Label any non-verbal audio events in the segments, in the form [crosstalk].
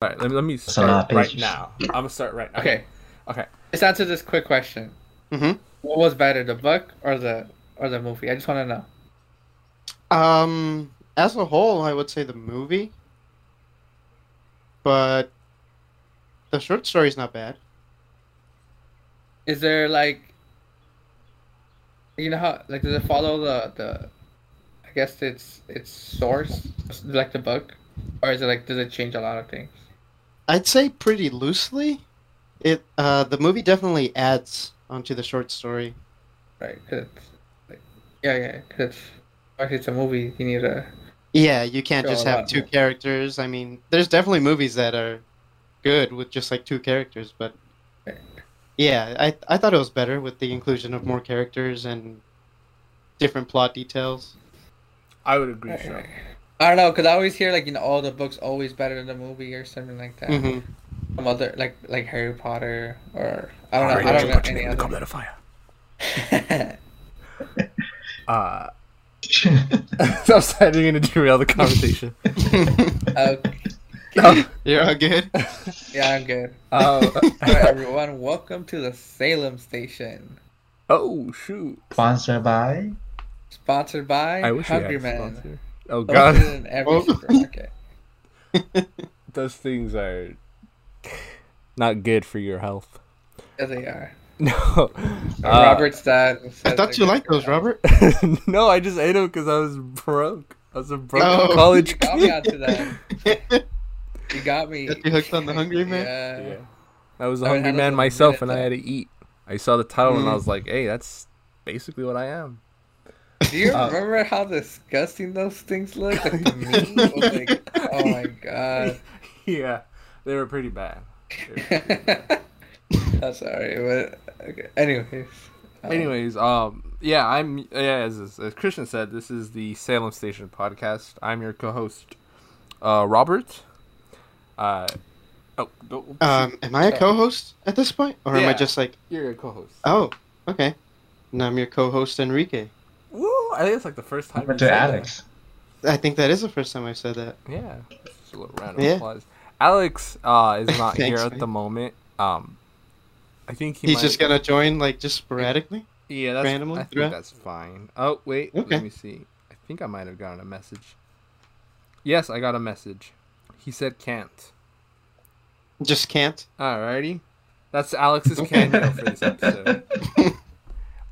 All right, let me, let me a lot start right now. I'm gonna start right now. Okay, Okay. let's answer this quick question. Mm-hmm. What was better, the book or the or the movie? I just want to know. Um, as a whole, I would say the movie, but the short story's not bad. Is there like, you know how like does it follow the the, I guess it's its source like the book, or is it like does it change a lot of things? I'd say pretty loosely. It uh, the movie definitely adds onto the short story. Right? 'Cause it's, like, yeah, yeah. Because if it's a movie, you need a Yeah, you can't just have two more. characters. I mean, there's definitely movies that are good with just like two characters, but Right. yeah, I I thought it was better with the inclusion of more characters and different plot details. I would agree. Right, so. right. I don't know, cause I always hear like you know, all the books always better than the movie or something like that. hmm Some other like like Harry Potter or I don't know. I don't know any other. of fire. [laughs] Uh, [laughs] I'm sorry, I didn't mean to derail the conversation. [laughs] okay. No. You're all good. Yeah, I'm good. Uh, Alright, everyone, welcome to the Salem Station, oh shoot! Sponsored by. sponsored by I wish we Hungry had a Man. Sponsor. Oh god, in every Oh. [laughs] those things are not good for your health. Yes, they are. [laughs] No, Uh, Robert's dad. I thought you liked those. Robert. [laughs] no, I just ate them because I was broke. I was a broke Oh. college You got me kid. onto that. You got me. Got you hooked on the Hungry Man? Yeah. Yeah. I was a I hungry man myself, minute and I had to eat. I saw the title and I Mm. was like, "Hey, that's basically what I am." Do you [laughs] Uh, remember how disgusting those things looked? Like the [laughs] meat like, oh my god. yeah, they were pretty bad. They were pretty bad. [laughs] I'm sorry, but okay. Anyways. um, Anyways, um, yeah, I'm yeah, as, as Cristian said, this is the Salem Station podcast. I'm your co-host, uh, Robert. Uh, oh, go, Um, am I a co-host at this point, or am I just like? you're a co-host. Oh, okay. And I'm your co-host Enrique. Woo! I think it's like the first time. Over you to said that. Alex. I think that is the first time I said that. Yeah, just a little random Yeah. applause. Alex uh, is not [laughs] Thanks, here at man. the moment. Um, I think he He's might- just gonna join like just sporadically. yeah, that's randomly I think throughout? that's fine. Oh wait, Okay. let me see. I think I might have gotten a message. Yes, I got a message. He said can't. Just can't. Alrighty, that's Alex's cameo for this episode. [laughs]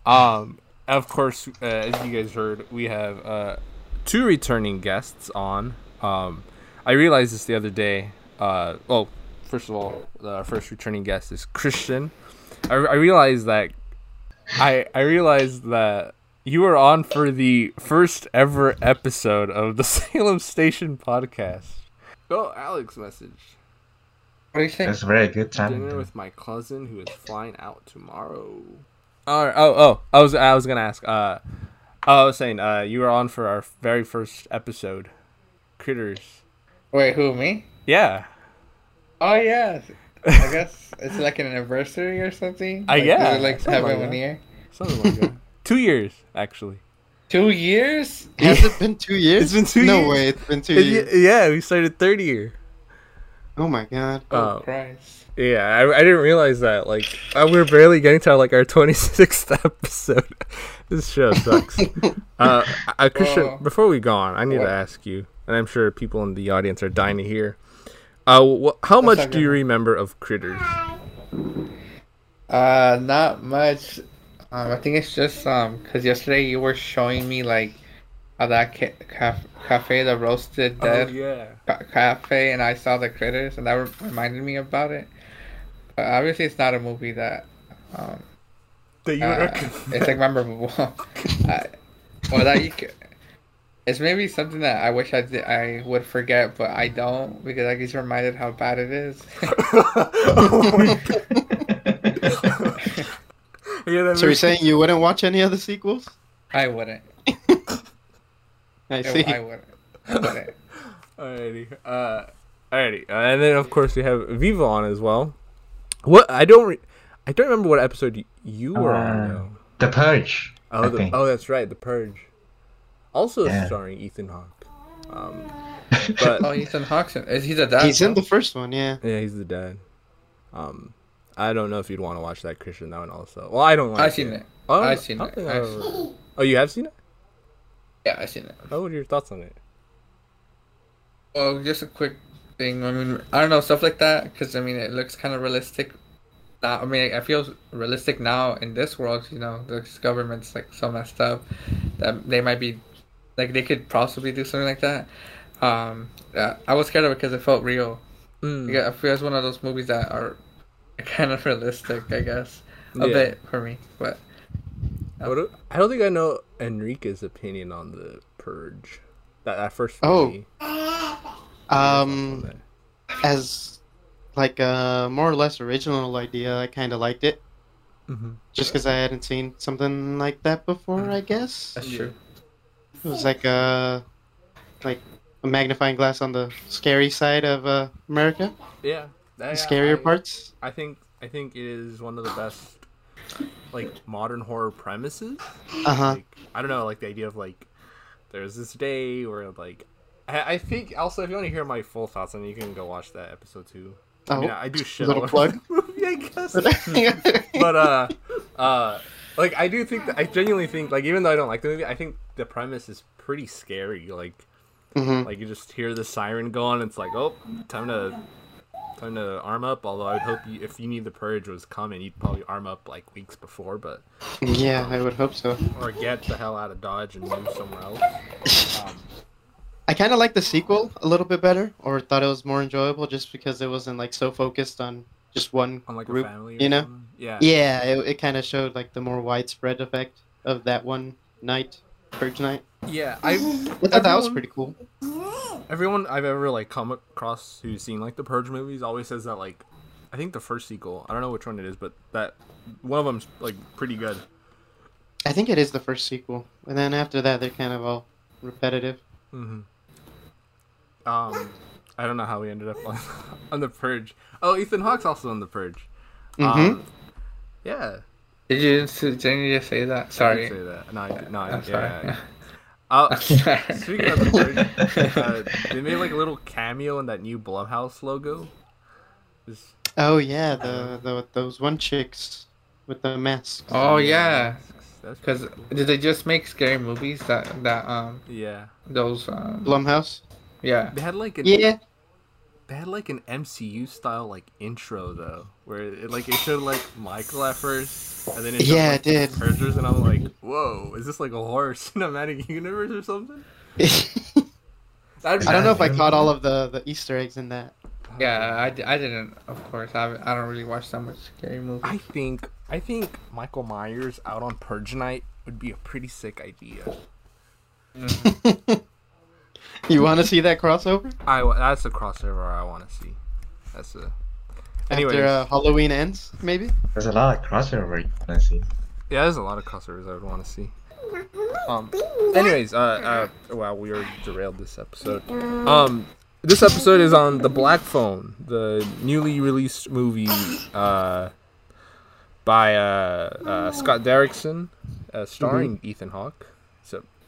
Um, of course, uh, as you guys heard, we have uh, two returning guests on. Um, I realized this the other day. Uh, well, first of all, our first returning guest is Cristian. I, I realized that I I realized that you were on for the first ever episode of the [laughs] Salem Station podcast. Oh, Alex message. What do you think? That's a very good time. Dinner with my cousin who is flying out tomorrow. All right. Oh, oh. I was I was gonna ask. Uh, oh, I was saying. Uh, you were on for our very first episode, Critters. Wait, who, me? Yeah. Oh, yeah. I guess it's like an anniversary or something. Uh, Like, yeah, does it, like something have like it one that. year. Something like that. [laughs] Two years actually. Two years? Has it been two years? It's been two no years. way, it's been two Yeah, years. yeah, we started third year. Oh my god. Oh, Oh. Christ. Yeah, I, I didn't realize that. Like, uh, we're barely getting to like our twenty sixth [laughs] episode. this show sucks. [laughs] uh, I, Cristian, Whoa. before we go on, I need What? to ask you, and I'm sure people in the audience are dying to hear. Uh, wh- how much do you remember of Critters? Uh, not much. Um, I think it's just um, cause yesterday you were showing me like, how that ca- caf- cafe, the roasted dead Oh, yeah. ca- cafe, and I saw the critters, and that re- reminded me about it. But obviously, it's not a movie that, um, That you uh, reckon? it's like memorable. [laughs] I, well, that you could, it's maybe something that I wish I did, I would forget, but I don't because I get reminded how bad it is. [laughs] oh my [laughs] god. yeah, So you're saying you wouldn't watch any of the sequels? I wouldn't. I see. I wouldn't. I wouldn't. [laughs] Alrighty. Uh, alrighty. Uh, and then of course we have Vivo on as well. What I don't re- I don't remember what episode you were on Uh, though. The Purge. Oh, the, oh, that's right, The Purge. Also Yeah. starring Ethan Hawke. Um, [laughs] But Oh, Ethan Hawke. Is he the dad? He's in the first one, yeah. yeah, he's the dad. Um, I don't know if you'd want to watch that Cristian that one also. Well, I don't. Like I've seen it. Oh, I've seen it. I've I've Oh, you have seen it? Yeah, I've seen it. Oh, what are your thoughts on it? Well, just a quick thing. I mean, I don't know stuff like that because I mean, it looks kind of realistic. Now, I mean, I feel realistic now in this world. You know, the government's like so messed up that they might be, like, they could possibly do something like that. Um, yeah, I was scared of it because it felt real. Mm. Yeah, I feel it's one of those movies that are [laughs] kind of realistic. I guess a Yeah. bit for me, but What do- I don't think I know Enrique's opinion on the Purge. That that first Oh. Um, as like a more or less original idea, I kind of liked it. hmm Just because I hadn't seen something like that before, I guess. that's true. It was like a like a magnifying glass on the scary side of uh, America, Yeah, the that- scarier I- parts. I think I think it is one of the best like modern horror premises. Uh huh. Like I don't know, like the idea of like there's this day where like I, I think also if you want to hear my full thoughts on it, you can go watch that episode too. I mean, Oh, I do [laughs] shit little plug? [laughs] movie, I guess. [laughs] but uh, uh, like I do think that I genuinely think like even though I don't like the movie, I think the premise is pretty scary. Like hmm like you just hear the siren going, it's like oh, time to time to arm up. Although I'd hope you, if you knew the purge was coming, you'd probably arm up like weeks before, but Yeah, I would hope so. or get the hell out of Dodge and move somewhere else. Um, [laughs] I kind of like the sequel a little bit better, or thought it was more enjoyable, just because it wasn't like so focused on just one on like group. a family, you know? something. Yeah, Yeah, it, it kind of showed like the more widespread effect of that one night, Purge night. yeah. I [laughs] I thought that was pretty cool. everyone I've ever like come across who's seen like the Purge movies always says that like I think the first sequel. I don't know which one it is, but that one of them's like pretty good. I think it is the first sequel, and then after that they're kind of all repetitive. Mm-hmm. Um, I don't know how we ended up on, [laughs] on the Purge. Oh, Ethan Hawke's also on the Purge. Mm-hmm. Um, yeah. Did you just, didn't you just say that? I did Sorry. say that. No, I no, I, I'm yeah, sorry. yeah. Uh, [laughs] speaking of the Purge, [laughs] uh, they made like a little cameo in that new Blumhouse logo. Just- Oh yeah, the, the those one chicks with the masks. Oh yeah, That's because did they just make scary movies that that um yeah. those um Blumhouse. yeah They had like an Yeah, They had like an MCU style like intro though, where it like it showed like Michael at first, and then it showed, Yeah, like, it did. the Purgers, and I'm like, whoa, is this like a horror [laughs] cinematic universe or something? [laughs] I don't know if I caught all of the the Easter eggs in that. yeah I, I didn't of course I I don't really watch that much scary movies. I think I think Michael Myers out on Purge night would be a pretty sick idea. Mm-hmm. [laughs] [laughs] You want to see that crossover I that's a crossover I want to see. That's a. Anyways, after uh, Halloween ends? Maybe. There's a lot of crossover you can see. Yeah, there's a lot of crossovers I would want to see. [laughs] Um. Anyways, uh, uh, wow, we already derailed this episode. Um, this episode is on the Black Phone, the newly released movie, uh, by uh, uh Scott Derrickson, uh, starring Ethan Hawke.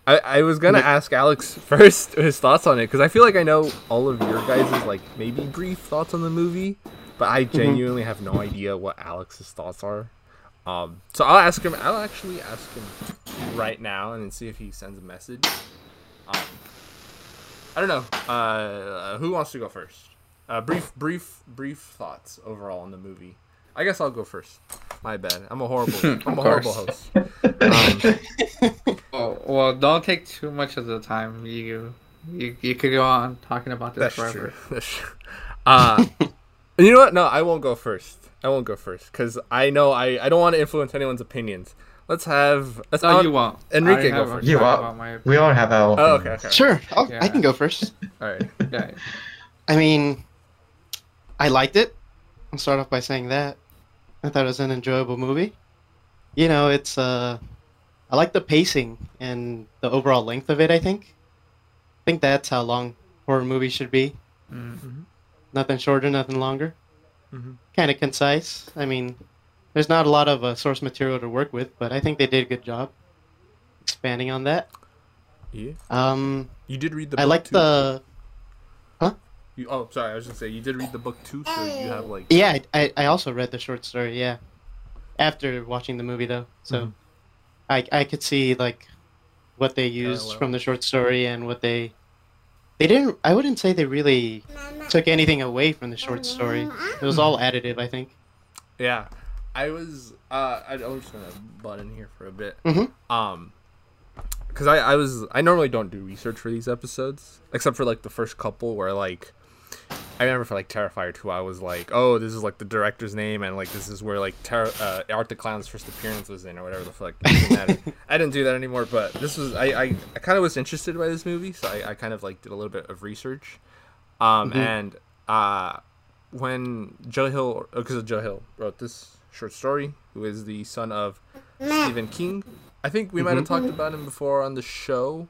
I, I was gonna ask Alex [laughs] first his thoughts on it because I feel like I know all of your guys' like maybe brief thoughts on the movie, but I genuinely have no idea what Alex's thoughts are. Um, so I'll ask him. I'll actually ask him right now and see if he sends a message. Um, I don't know. Uh, who wants to go first? Uh, brief, brief, brief thoughts overall on the movie. I guess I'll go first. My bad. I'm a horrible. [laughs] I'm a horrible host. Um, [laughs] Oh well, don't take too much of the time. You you you could go on talking about this That's forever. true. [laughs] That's true. Uh, you know what? No, I won't go first. I won't go first because I know I, I don't want to influence anyone's opinions. Let's have let's No, I'll- you won't. Enrique go first. You talk are- about my We all have our own. Oh, okay, opinions. okay. Sure, I'll, I can go first. All right. yeah. I mean, I liked it. I'll start off by saying that. I thought it was an enjoyable movie. You know, it's uh I like the pacing and the overall length of it, I think. I think that's how long horror movies should be. Mm. Nothing shorter, nothing longer. Mhm. Kind of concise. I mean, there's not a lot of uh, source material to work with, but I think they did a good job expanding on that. Yeah. Um, You did read the. I like the. You, oh, sorry. I was gonna say you did read the book too, so you have like. Yeah, I, I, also read the short story. Yeah, after watching the movie though, so Mhm. I I could see like what they used Parallel. from the short story and what they they didn't. I wouldn't say they really took anything away from the short story. It was all additive, I think. Yeah, I was. Uh, I, I was just gonna butt in here for a bit. Mhm. Um, because I I was I normally don't do research for these episodes except for like the first couple where like. I remember for like Terrifier 2, I was like, oh, this is like the director's name, and like this is where like Ter- uh, Art the Clown's first appearance was in, or whatever the fuck. I didn't do that anymore, but this was I I, I kind of was interested by this movie, so I, I kind of like did a little bit of research, um, Mhm. and uh, when Joe Hill, because Joe Hill wrote this short story, who is the son of Stephen King. I think we might have talked about him before on the show.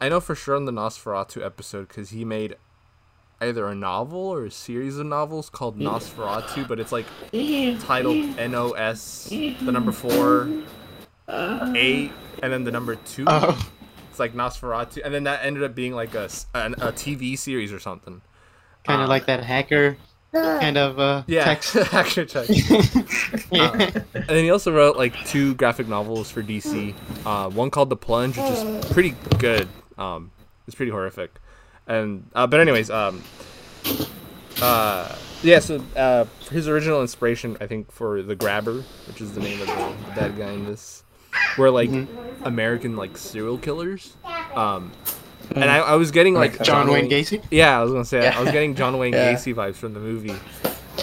I know for sure on the Nosferatu episode because he made either a novel or a series of novels called Nosferatu, but it's like titled N O S, the number four, eight, and then the number two. Oh, It's like Nosferatu, and then that ended up being like a, s- an- a TV series or something. kind Uh, of like that hacker kind of uh, Yeah, text. [laughs] action text. [laughs] yeah. And then he also wrote like two graphic novels for DC. Uh, one called The Plunge, which is pretty good. Um, it's pretty horrific. And uh, but anyways, um, uh, yeah. So uh, his original inspiration, I think, for The Grabber, which is the name of the, the bad guy in this, were like American like serial killers. Um, and I, I was getting like Makes sense. John Wayne Gacy. yeah, I was gonna say I was getting John Wayne Yeah. Gacy vibes from the movie,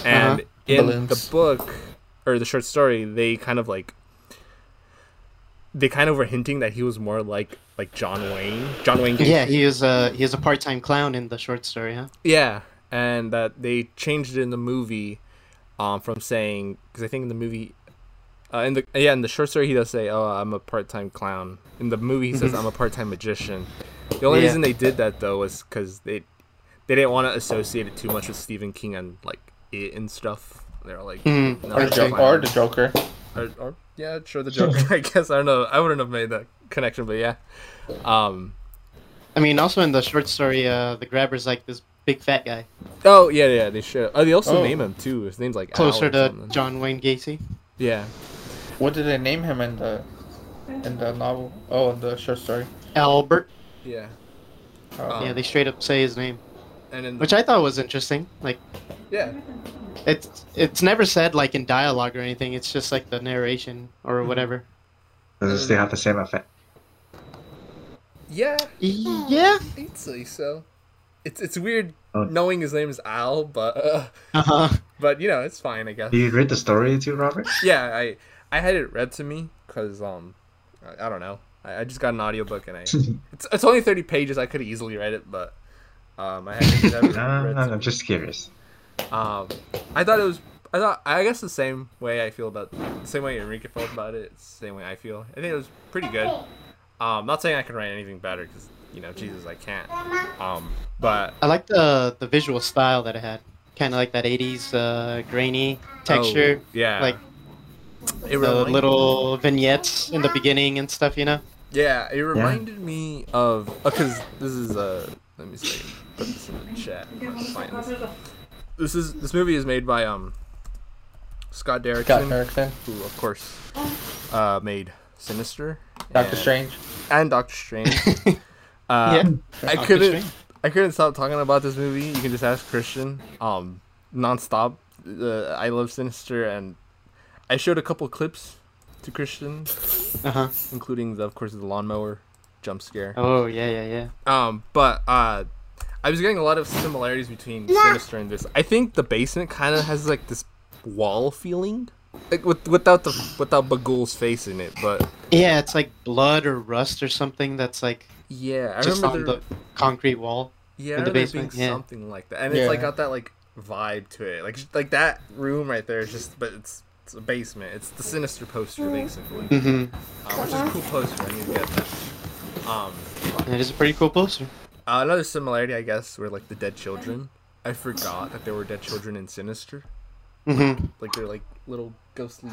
and Uh-huh. in Balloons. the book or the short story, they kind of like they kind of were hinting that he was more like like John Wayne, John Wayne Yeah, he is a he is a part time clown in the short story, huh? Yeah, and that they changed it in the movie um, from saying because I think in the movie. Uh, in the yeah, in the short story, he does say, "Oh, I'm a part-time clown." In the movie, he says, "I'm a part-time magician." The only Yeah. reason they did that though was because they they didn't want to associate it too much with Stephen King and like it and stuff. They're like, Mhm. "No, Or, it's jo- or the Joker. or, or yeah, sure, the joke. [laughs] [laughs] I guess I don't know. I wouldn't have made that connection, but yeah. Um. I mean, also in the short story, uh, the grabber's like this big fat guy, Oh yeah, yeah. They should. Oh, they also Oh. name him too. His name's like Al closer to something. John Wayne Gacy. Yeah. What did they name him in the in the novel? Oh, in the short story. Albert. Yeah. Oh. Um, Yeah, they straight up say his name, And then which I thought was interesting. Like, yeah. it's it's never said like in dialogue or anything. It's just like the narration or whatever. Does it still have the same effect? Yeah, Yeah. I'd say so. It's it's weird Oh. knowing his name is Al, but uh, Uh huh. but you know it's fine, I guess. Do you read the story too, Robert? Yeah, I I had it read to me because um I, I don't know I, I just got an audiobook and I [laughs] it's it's only thirty pages. I could have easily read it, but um I had to have it Ah, read to I'm just curious. Um, I thought it was. I thought. I guess the same way I feel about the same way Enrique felt about it. The same way I feel. I think it was pretty good. Um, not saying I can write anything better because you know Jesus, I can't. Um, but I like the the visual style that it had. Kind of like that '80s uh, grainy texture, oh, yeah, like it the reminded- little vignettes in the beginning and stuff. You know. Yeah, it reminded me of because this is uh let me see put this in the chat. Find this. This is this movie is made by um Scott Derrickson, Scott Derrickson, who of course uh made Sinister, Doctor and- Strange. and Doctor Strange. [laughs] Uh, yeah. I Doctor couldn't. Strange. I couldn't stop talking about this movie. You can just ask Cristian. Um, nonstop. Uh, I love Sinister, and I showed a couple clips to Cristian, Uh huh. including the, of course, the lawnmower jump scare. Oh yeah, yeah, yeah. Um, but uh, I was getting a lot of similarities between Sinister and this. I think the basement kind of has like this wall feeling, like with, without the without Bughuul's face in it. But Yeah, it's like blood or rust or something that's like yeah, I just remember on there, the concrete wall. yeah, in the basement, being yeah. something like that, and it's like got that like vibe to it, like like that room right there is just, but it's. It's a basement. It's the sinister poster, basically, Mm-hmm. uh, which is a cool poster. I need to get that. Um, It is a pretty cool poster. Uh, another similarity, I guess, were like the dead children. I forgot that there were dead children in Sinister. Mm-hmm. Like they're like little ghostly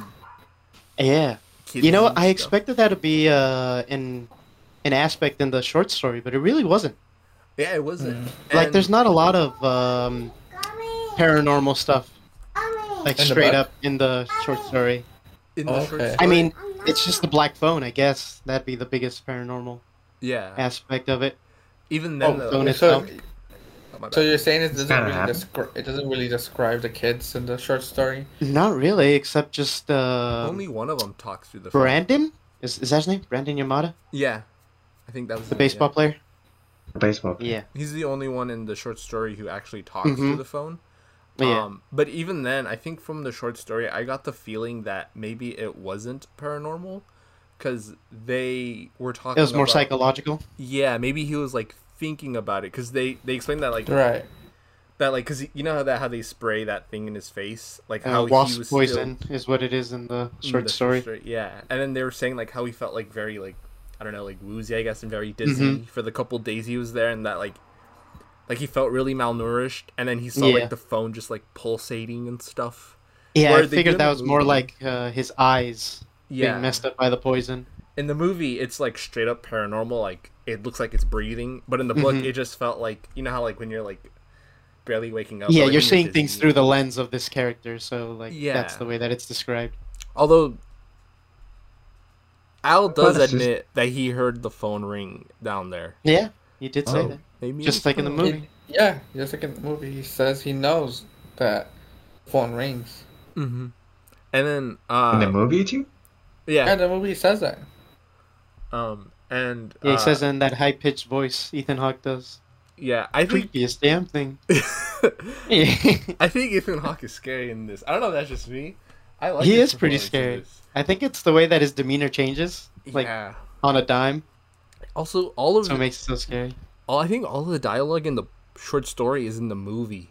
Yeah. You know, I expected that to be uh, an an aspect in the short story, but it really wasn't. Yeah, it wasn't. Mm. like And- there's not a lot of um, paranormal stuff like In straight up in the short story. in the short Okay. I mean, it's just the black phone, I guess. That'd be the biggest paranormal yeah. aspect of it. Even Oh, though, phone so. Oh, so you're saying it doesn't really descri- it doesn't really describe the kids in the short story? Not really, except just uh, only one of them talks through the phone. Brandon. Is is that his name? Brandon Yamada, Yeah, I think that was the it, baseball yeah. player. Baseball. Player. Yeah, He's the only one in the short story who actually talks Mhm. through the phone. yeah. Um, but even then, I think from the short story, I got the feeling that maybe it wasn't paranormal, because they were talking. it was more about- psychological. Yeah, maybe he was like thinking about it, because they they explained that like Right. that like because you know how that how they spray that thing in his face, like Uh, how wasp was poison is what it is in the still, short the story. Yeah, and then they were saying like how he felt like very like I don't know like woozy, I guess, and very dizzy Mm-hmm. for the couple days he was there, and that like like he felt really malnourished, and then he saw Yeah. like the phone just like pulsating and stuff. Yeah, I figured that was more like uh, his eyes Yeah, being messed up by the poison. in the movie it's like straight up paranormal, like it looks like it's breathing, but in the book Mhm. it just felt like you know how like when you're like barely waking up. yeah, you're seeing things dizzy. through the lens of this character, so like Yeah. that's the way that it's described. Although Al does that's just- admit that he heard the phone ring down there. Yeah, you did say Oh. that. Maybe Just like in the paranormal. movie. Yeah, just like in the movie, he says he knows that phone rings. Mm-hmm. And then, uh, In the movie too? Yeah, yeah, the movie says that. um, and Yeah, he uh, says in that high pitched voice Ethan Hawke does. yeah, I think, Creepiest damn thing. [laughs] [laughs] I think Ethan Hawke is scary in this. I don't know if that's just me. I like He is pretty scary. I think it's the way that his demeanor changes, like yeah. on a dime, Also, all of so it makes it so scary. all, I think all of the dialogue in the short story is in the movie.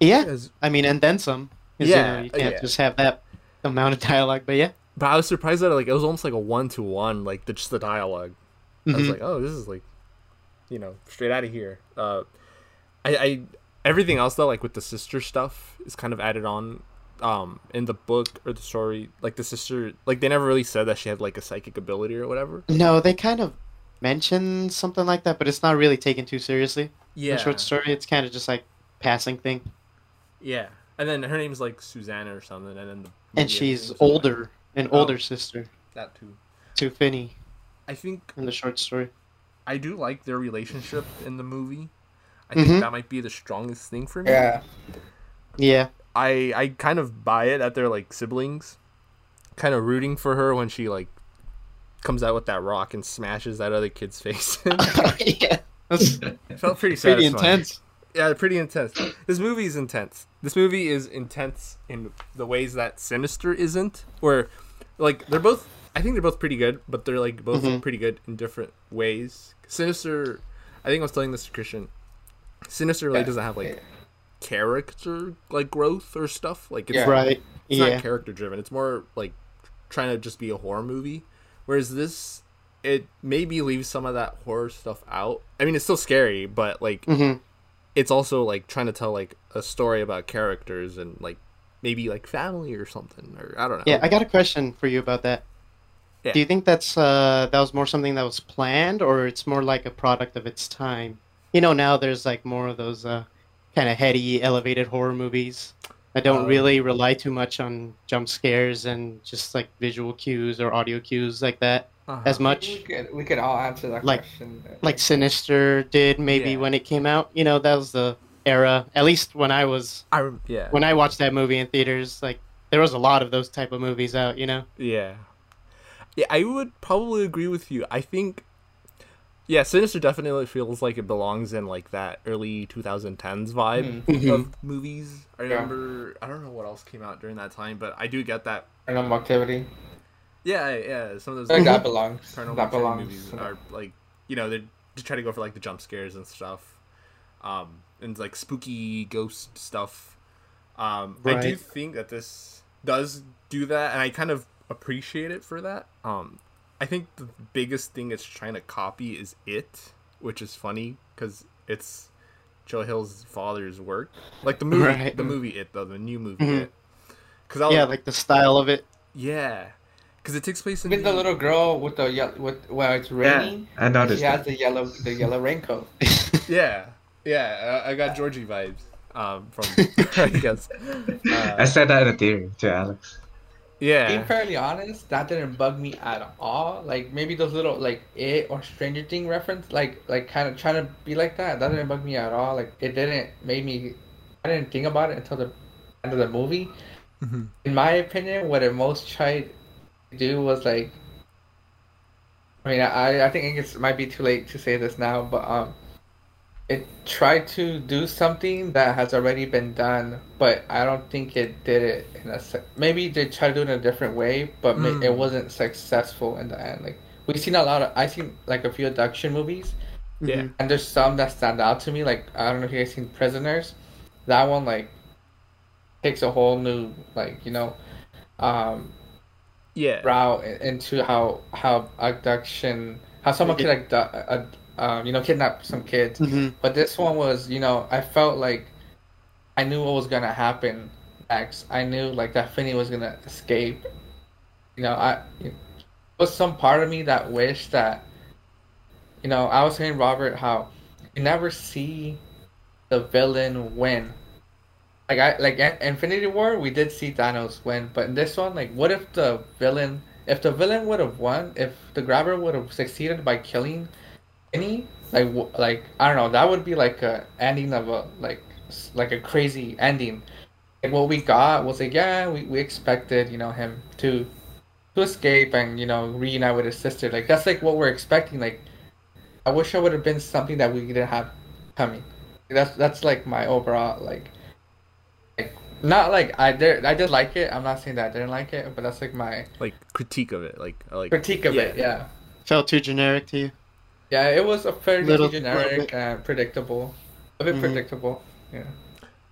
Yeah, I mean, and then some. Yeah, you, know, you can't yeah. just have that amount of dialogue. But yeah, But I was surprised that like it was almost like a one to one, like the, just the dialogue. I was Mhm. like, oh, this is like, you know, straight out of here. Uh, I, I everything else though, like with the sister stuff, is kind of added on, um, in the book or the story. Like the sister, like they never really said that she had like a psychic ability or whatever. no, they kind of mention something like that, but it's not really taken too seriously. Yeah, The short story, it's kind of just like passing thing, yeah. And then her name's like Susanna or something, and then the and she's was like older, an Oh. older sister That too. to Finney I think in the short story. I do like their relationship in the movie. I think Mhm. that might be the strongest thing for me. Yeah. Yeah, I I kind of buy it that they're like siblings, kind of rooting for her when she like comes out with that rock and smashes that other kid's face. [laughs] yeah, that's it felt pretty pretty intense. Yeah, pretty intense. This movie is intense. This movie is intense in the ways that Sinister isn't. Where, like, they're both. I think they're both pretty good, but they're like both Mhm. pretty good in different ways. Sinister. I think I was telling this to Cristian. Sinister really Yeah. doesn't have like character like growth or stuff. Like it's Yeah. Right. it's yeah. not character driven. It's more like trying to just be a horror movie. Whereas this, it maybe leaves some of that horror stuff out. I mean, it's still scary, but like hmm it's also like trying to tell like a story about characters and like maybe like family or something or I don't know. Yeah, I got a question for you about that. Yeah. Do you think that's uh that was more something that was planned or it's more like a product of its time? You know, now there's like more of those uh kind of heady elevated horror movies. I don't Um, really rely too much on jump scares and just like visual cues or audio cues like that Uh-huh. as We much could, we could all answer that Like- question. like Sinister did maybe Yeah. when it came out. You know, that was the era. At least when I was I yeah when I watched that movie in theaters, like there was a lot of those type of movies out, you know. yeah yeah I would probably agree with you. I think yeah, Sinister definitely feels like it belongs in like that early 2010s vibe Mhm. of movies. I Yeah. remember I don't know what else came out during that time, but I do get that. Paranormal Activity. Yeah, yeah, some of those I think Mhm. that belongs. paranormal that belongs. movies are like you know they just try to go for like the jump scares and stuff um and like spooky ghost stuff um i do think that this does do that and i kind of appreciate it for that um i think the biggest thing it's trying to copy is it which is funny because it's joe hill's father's work like the movie Right. the movie it though the new movie Mhm. it because Yeah, like the style of it. yeah because it takes place in Even the little girl with the yellow, with where it's raining. Yeah, I noticed she has the yellow, the yellow raincoat. [laughs] Yeah, yeah. I, I got Georgie vibes. Um, from [laughs] I guess. I Uh, said that in a theory to Alex. Yeah. Being fairly honest, that didn't bug me at all. Like maybe those little like it or Stranger Thing reference, like like kind of trying to be like that, that didn't bug me at all. Like it didn't make me. I didn't think about it until the end of the movie. Mhm. In my opinion, what it most tried to do was like. I mean, I I think it might be too late to say this now, but um, it tried to do something that has already been done, but I don't think it did it in a se- maybe they tried to do it in a different way, but ma- Mm. it wasn't successful in the end. Like we've seen a lot of I've seen like a few abduction movies, yeah. and there's some that stand out to me. Like I don't know if you guys seen Prisoners, that one like takes a whole new like you know um Yeah. route into how how abduction how someone could like uh, uh, you know kidnap some kids hmm but this one was, you know, I felt like I knew what was gonna happen next. I knew like that Finney was gonna escape. You know, I there was some part of me that wished that, you know, I was saying Robert how you never see the villain win. Like I like in Infinity War, we did see Thanos win, but in this one, like, what if the villain, if the villain would have won, if the grabber would have succeeded by killing any, like like I don't know, that would be like a ending of a like like a crazy ending. Like what we got was like yeah, we, we expected you know him to to escape and you know reunite with his sister. Like that's like what we're expecting. Like I wish I would have been something that we didn't have coming. That's that's like my overall like not like I did I did like it. I'm not saying that I didn't like it, but that's like my Like critique of it. Like like critique of it. Yeah. Felt too generic to you. Yeah, it was a fairly Little- generic little bit. and predictable. A bit Mhm. predictable. Yeah.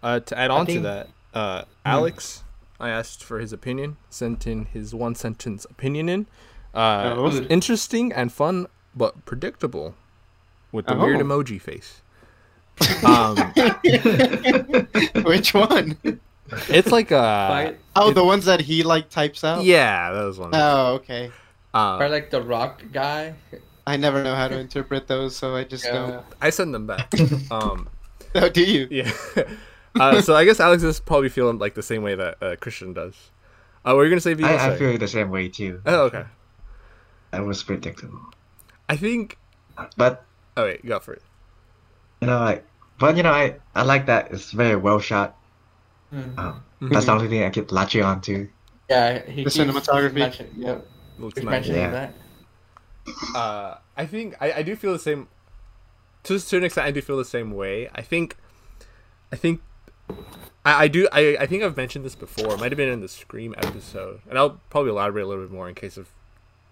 Uh, to add on to that, uh, Alex, I asked for his opinion, sent in his one sentence opinion in. Uh, Oh. it was interesting and fun, but predictable, with the weird Oh. emoji face. [laughs] Um, [laughs] Which one? It's like a Fight Oh, the ones that he like types out. yeah, those ones. Oh, okay. Uh, or like the rock guy. I never know how to interpret those, so I just Yeah. don't. I send them back. [laughs] Um, Oh, do you? yeah. [laughs] uh, so I guess Alex is probably feeling like the same way that uh, Cristian does. Uh, what were you gonna say? Vivo? I, I feel the same way too. Oh, okay. That was predictable. I think. But Oh wait, go for it. you know, like, but you know, I I like that it's very well shot. Hmm. Um, Mhm. That's the only thing I keep latching on to. Yeah, he The cinematography. mention- yeah, Looks nice. Yeah. that. uh, I think I, I do feel the same. To, a certain extent, I do feel the same way. I think, I think, I, I do. I, I think I've mentioned this before. It might have been in the Scream episode, and I'll probably elaborate a little bit more in case of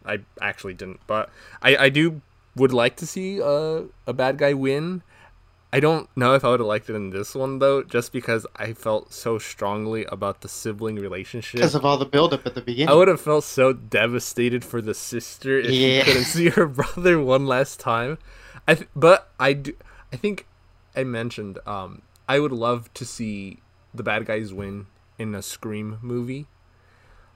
I actually didn't. But I, I do would like to see a a bad guy win. I don't know if I would have liked it in this one though, just because I felt so strongly about the sibling relationship. Because of all the buildup at the beginning. I would have felt so devastated for the sister if Yeah. she couldn't [laughs] see her brother one last time. I th- but I do. I think I mentioned um I would love to see the bad guys win in a Scream movie.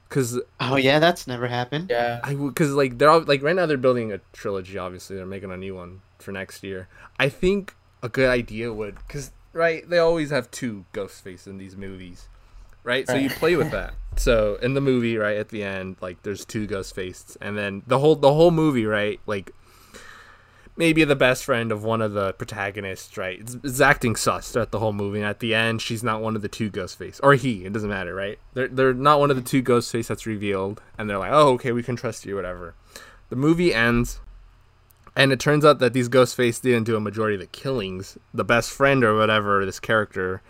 Cause Oh yeah, that's never happened. Yeah, I would, cause like they're all, like right now they're building a trilogy. Obviously, they're making a new one for next year. I think a good idea would, cause right they always have two Ghostface in these movies, right? So you play with that. [laughs] So in the movie, right at the end, like there's two Ghostface, and then the whole the whole movie, right? Like maybe the best friend of one of the protagonists, right? It's, it's acting sus throughout the whole movie, and at the end, she's not one of the two ghost Ghostface, or he. It doesn't matter, right? They're they're not one of the two ghost Ghostface that's revealed, and they're like, oh, okay, we can trust you, whatever. The movie ends, and it turns out that these Ghostface didn't do a majority of the killings. The best friend or whatever, this character,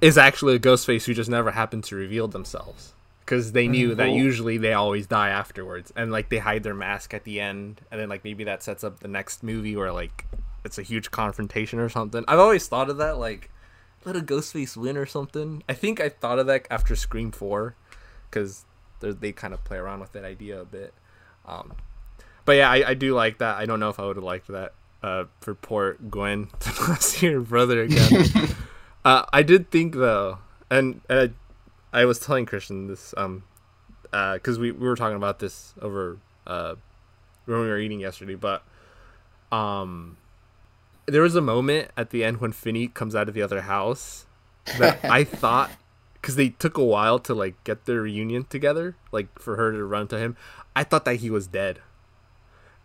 is actually a Ghostface who just never happened to reveal themselves. Because they knew that usually they always die afterwards, and like they hide their mask at the end, and then like maybe that sets up the next movie where like it's a huge confrontation or something. I've always thought of that like let a Ghostface win or something. I think I thought of that after Scream Four, because they kind of play around with that idea a bit. Um, but yeah, I, I do like that. I don't know if I would have liked that uh, for poor Gwen [laughs] to not see her brother again. [laughs] uh, I did think though, and uh, I was telling Cristian this um because we, we were talking about this over uh when we were eating yesterday, but um there was a moment at the end when Finney comes out of the other house that [laughs] I thought because they took a while to like get their reunion together, like for her to run to him. I thought that he was dead,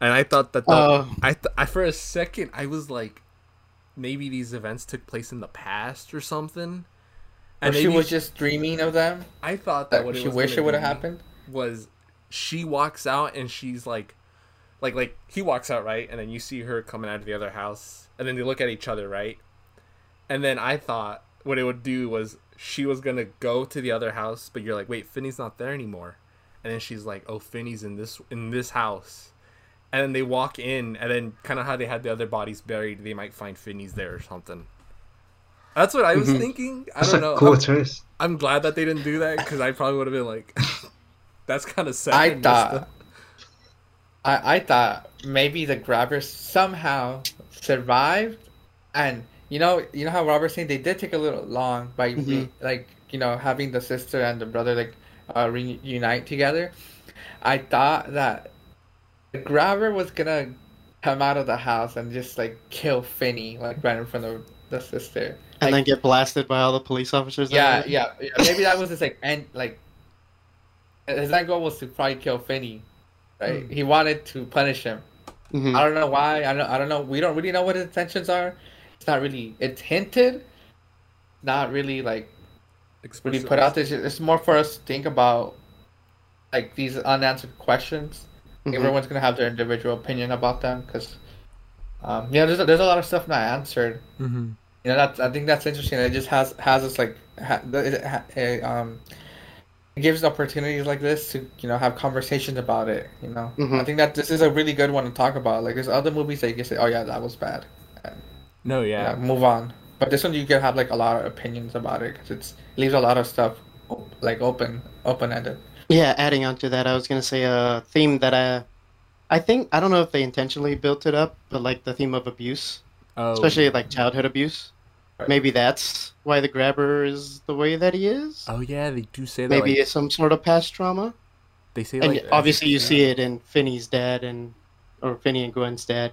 and I thought that the, Oh. I, th- I for a second I was like, maybe these events took place in the past or something. Or she was just dreaming of them. I thought that That what she it wish it would have happened. was she walks out and she's like like like he walks out right and then you see her coming out of the other house and then they look at each other right and then i thought what it would do was she was gonna go to the other house but you're like wait finney's not there anymore and then she's like oh finney's in this in this house and then they walk in and then kind of how they had the other bodies buried they might find finney's there or something that's what i was Mhm. thinking i That's don't a know cool I'm- twist. I'm glad that they didn't do that because I probably would have been like, [laughs] "That's kind of sad." I thought. I, I thought maybe the grabbers somehow survived, and you know, you know how Robert saying they did take a little long by re- Mhm. like you know having the sister and the brother like uh, reunite together. I thought that the grabber was gonna come out of the house and just like kill Finney like right in front of the sister. and Like, then get blasted by all the police officers. yeah, were- yeah, yeah. Maybe that was his like end. Like his end goal was to probably kill Finney. Right? Hmm. He wanted to punish him. Mhm. I don't know why. I don't. I don't know. We don't really know what his intentions are. It's not really. It's hinted. Not really like really put out there. It's- It's more for us to think about like these unanswered questions. Mhm. Everyone's gonna have their individual opinion about them because, um, yeah, there's a, there's a lot of stuff not answered. Mm-hmm. You know, that's I think that's interesting. It just has has us like ha, it, ha, it, um, it gives opportunities like this to you know have conversations about it. You know, Mhm. I think that this is a really good one to talk about. Like there's other movies that you can say, oh yeah, that was bad, and No, yeah, yeah, move on. But this one you can have like a lot of opinions about it because it leaves a lot of stuff like open open ended. Yeah, adding on to that, I was gonna say a theme that I, I think I don't know if they intentionally built it up, but like the theme of abuse, oh, especially like childhood abuse. Right. Maybe that's why the grabber is the way that he is. Oh yeah, they do say that. Maybe like, it's some sort of past trauma. they say And like obviously, you yeah. see it in Finney's dad and or Finney and Gwen's dad.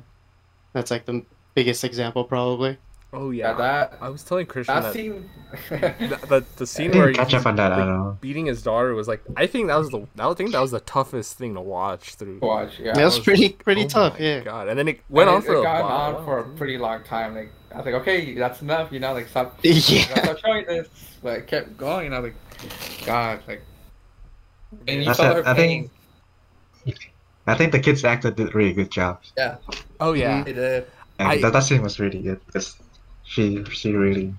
That's like the biggest example, probably. Oh Yeah, yeah, that I was telling Cristian that that scene. [laughs] the, the, the scene where didn't catch he's, up on that at like, all. beating his daughter was like I think that was the I think that was the toughest thing to watch through. Watch, yeah. That was was pretty like, pretty oh tough. my Yeah. God, and then it went And on it- for it a gone while. on for a pretty long time. Like I was like, okay, that's enough. You know, like stop. [laughs] Yeah. stop showing this. But it kept going. And I was like, God, like. And you That's saw it. her I pain. think I think the kids actor did a really good job, Yeah. Oh yeah, They did. and I- that, that scene was really good because she she really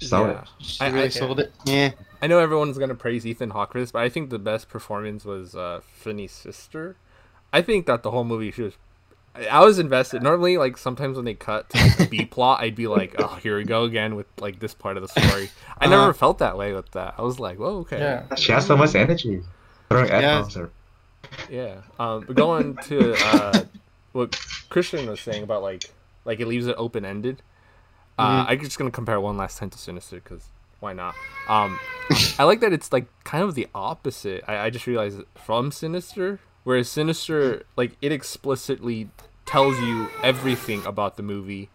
saw yeah. it. She I- really I- sold it. Yeah. I know everyone's gonna praise Ethan Hawke for this, but I think the best performance was uh, Finney's sister. I think that the whole movie she was. I- I was invested. Normally, like sometimes when they cut to like, the B [laughs] plot, I'd be like, "Oh, here we go again with like this part of the story." I Uh-huh. never felt that way with that. I was like, "Whoa, okay, Yeah. She has so much energy. Throwing Yeah. F yeah." Um, but going to uh, what Cristian was saying about like like it leaves it open ended. Uh, I'm just gonna compare one last time to Sinister because why not? Um, I like that it's like kind of the opposite. I, I just realized from Sinister, whereas Sinister like it explicitly tells you everything about the movie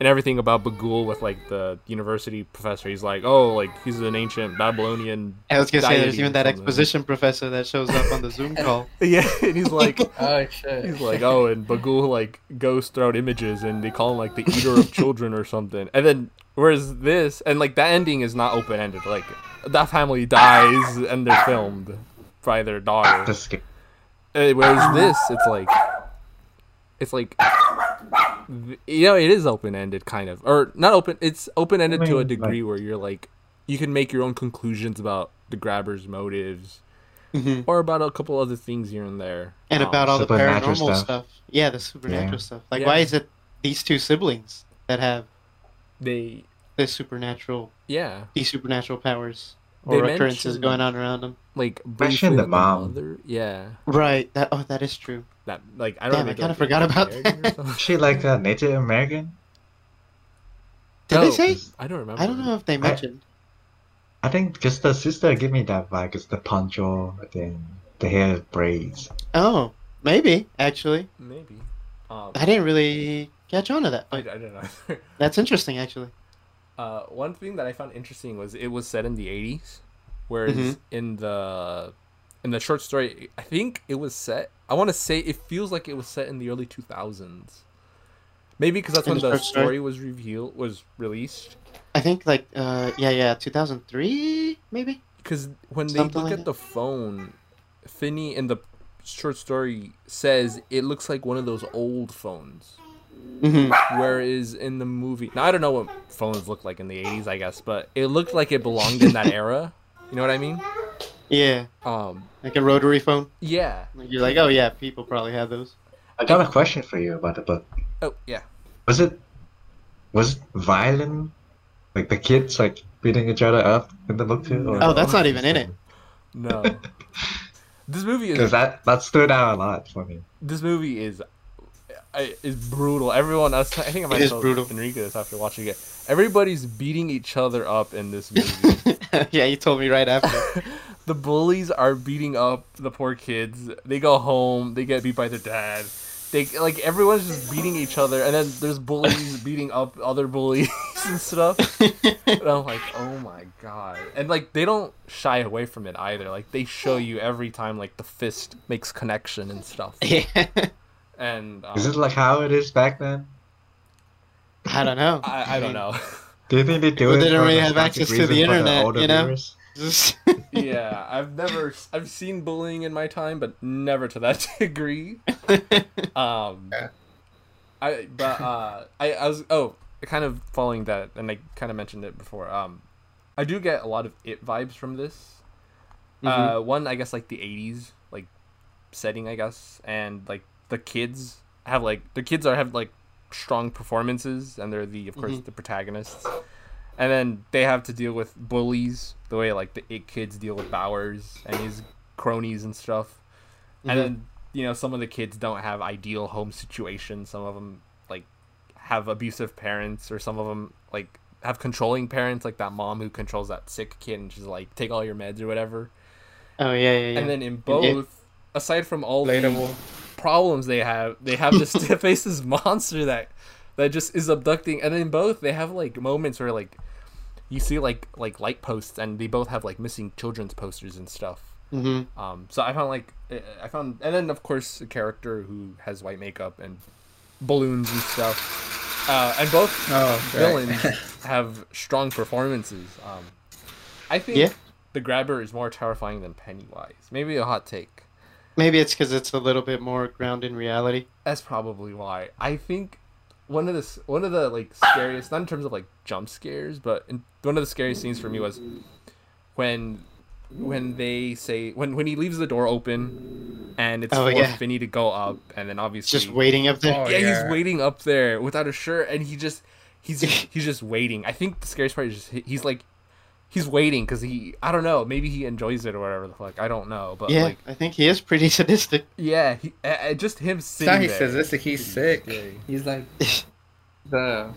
and everything about Bughuul with like the university professor. He's like, oh, like he's an ancient Babylonian. I was gonna say there's even that exposition professor that shows up on the Zoom [laughs] call. [laughs] Yeah, and he's like. [laughs] Oh shit. He's like, oh, and Bughuul like goes throughout images, and they call him like the eater of children or something. And then whereas this and like that ending is not open ended. Like that family dies and they're filmed by their daughter. just skip. Uh, Whereas this, it's like, it's like, th- you know, it is open ended kind of, or not open. It's open ended I to a mean, degree where you're like, you can make your own conclusions about the grabber's motives. Mhm. Or about a couple other things here and there, And Um, about all the paranormal stuff. stuff. Yeah, the supernatural Yeah. stuff. Like, Yeah. why is it these two siblings that have they, this supernatural, yeah, these supernatural powers They or occurrences going on around them? like Mention briefly the with mom. mother. Yeah, Right. That. Oh, that is true. that like I don't Damn, know. I kinda forgot about American or that. she like a Native American? Did No, they say? I don't remember. I don't know if they mentioned. I think because the sister gave me that vibe. It's the poncho, then the hair braids. Oh, maybe actually. Maybe. Um, I didn't really catch on to that. I, I But don't know. that's interesting, actually. Uh, one thing that I found interesting was it was set in the '80s, whereas Mhm. in the in the short story, I think it was set. I want to say it feels like it was set in the early 2000s. Maybe because that's In when the the story? story was revealed was released. I think like uh yeah yeah 2003 maybe. Because when they look like at the phone, Finney in the short story says it looks like one of those old phones. Hmm Whereas in the movie, now I don't know what phones looked like in the 80s, I guess, but it looked like it belonged in that [laughs] era. You know what I mean? Yeah, Um, like a rotary phone. yeah. You're like, oh yeah, people probably have those. I got a question for you about the book. Oh, yeah. Was it was it violent? Like the kids like beating each other up in the book too? or- Oh, that's not even in it. No. [laughs] this movie Because is that that stood out a lot for me. this movie is I- is brutal. Everyone I think I might tell brutal. Enrique this after watching it. Everybody's beating each other up in this [laughs] movie. yeah, you told me right after. [laughs] the bullies are beating up the poor kids. They go home. They get beat by their dad. They like everyone's just beating each other, and then there's bullies [laughs] beating up other bullies and stuff. And I'm like, oh my god! And like they don't shy away from it either. Like they show you every time like the fist makes connection and stuff. yeah. And um, Is it like how it is back then? I don't know. [laughs] I, I don't know. [laughs] Do you think they do People it? didn't for really have access to the internet, older you know? [laughs] yeah, I've never I've seen bullying in my time, but never to that degree. Um, I but uh, I I was oh kind of following that, and I kind of mentioned it before. Um, I do get a lot of it vibes from this. Mhm. Uh, one I guess like the '80s like setting, I guess, and like the kids have like the kids are have like strong performances, and they're the of course Mhm. the protagonists. And then they have to deal with bullies the way like the it kids deal with Bowers and his cronies and stuff. Mhm. And then you know some of the kids don't have ideal home situations. Some of them like have abusive parents, or some of them like have controlling parents, like that mom who controls that sick kid and she's like take all your meds or whatever. oh yeah, yeah, yeah. And then in both, aside from all the Relatable. Problems they have, they have this [laughs] [laughs] face this monster that that just is abducting. And then both they have like moments where like you see like like light posts, and they both have like missing children's posters and stuff. hmm Um, so I found like I found, and then of course a character who has white makeup and balloons and stuff. Uh, and both Oh, villains right. have strong performances. Um, I think Yeah. the grabber is more terrifying than Pennywise. Maybe a hot take. Maybe it's because it's a little bit more grounded in reality. That's probably why. I think one of the one of the like scariest, not in terms of like jump scares, but in, one of the scariest scenes for me was when when they say when when he leaves the door open and it's Oh, for yeah. Finney to go up, and then obviously Just waiting up there. Oh, yeah, yeah. he's waiting up there without a shirt, and he just he's [laughs] he's just waiting. I think the scariest part is just he's like he's waiting because he I don't know maybe he enjoys it or whatever the fuck I don't know, but yeah, like I think he is pretty [laughs] sadistic. yeah, he, uh, just him It's sitting not he there. says this, like, he's sick. He's like [laughs] the.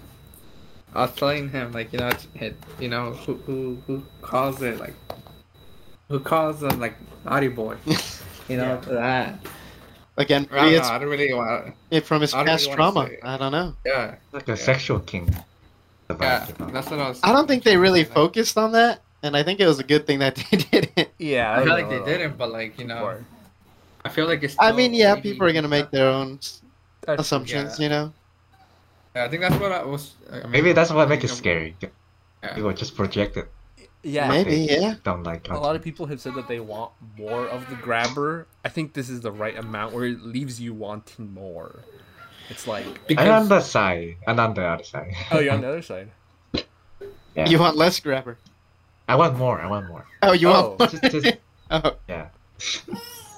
I was telling him like you know it you know who who who calls it like who calls him like naughty boy [laughs] you know that Again, I don't, know, I don't really want it from his past really trauma. I don't know. yeah Like a Yeah. sexual king. The yeah vibe, you that's what I was I don't think they really Like, focused on that, and I think it was a good thing that [laughs] they didn't. Yeah, I feel like they didn't but like you know Before. I feel like it's I mean, yeah, maybe- people are gonna make their own That's- assumptions, yeah. you know. yeah, I think that's what I was I mean, Maybe that's what makes it you know, scary. yeah. People just project it. Yeah, Maybe, yeah. Don't like a lot of people have said that they want more of the grabber. I think this is the right amount where it leaves you wanting more. It's like, And on because the side, and on the other side. oh, you're on the [laughs] other side. Yeah. You want less grabber. I want more. I want more. Oh, you Oh. want? Just, just [laughs] oh, yeah.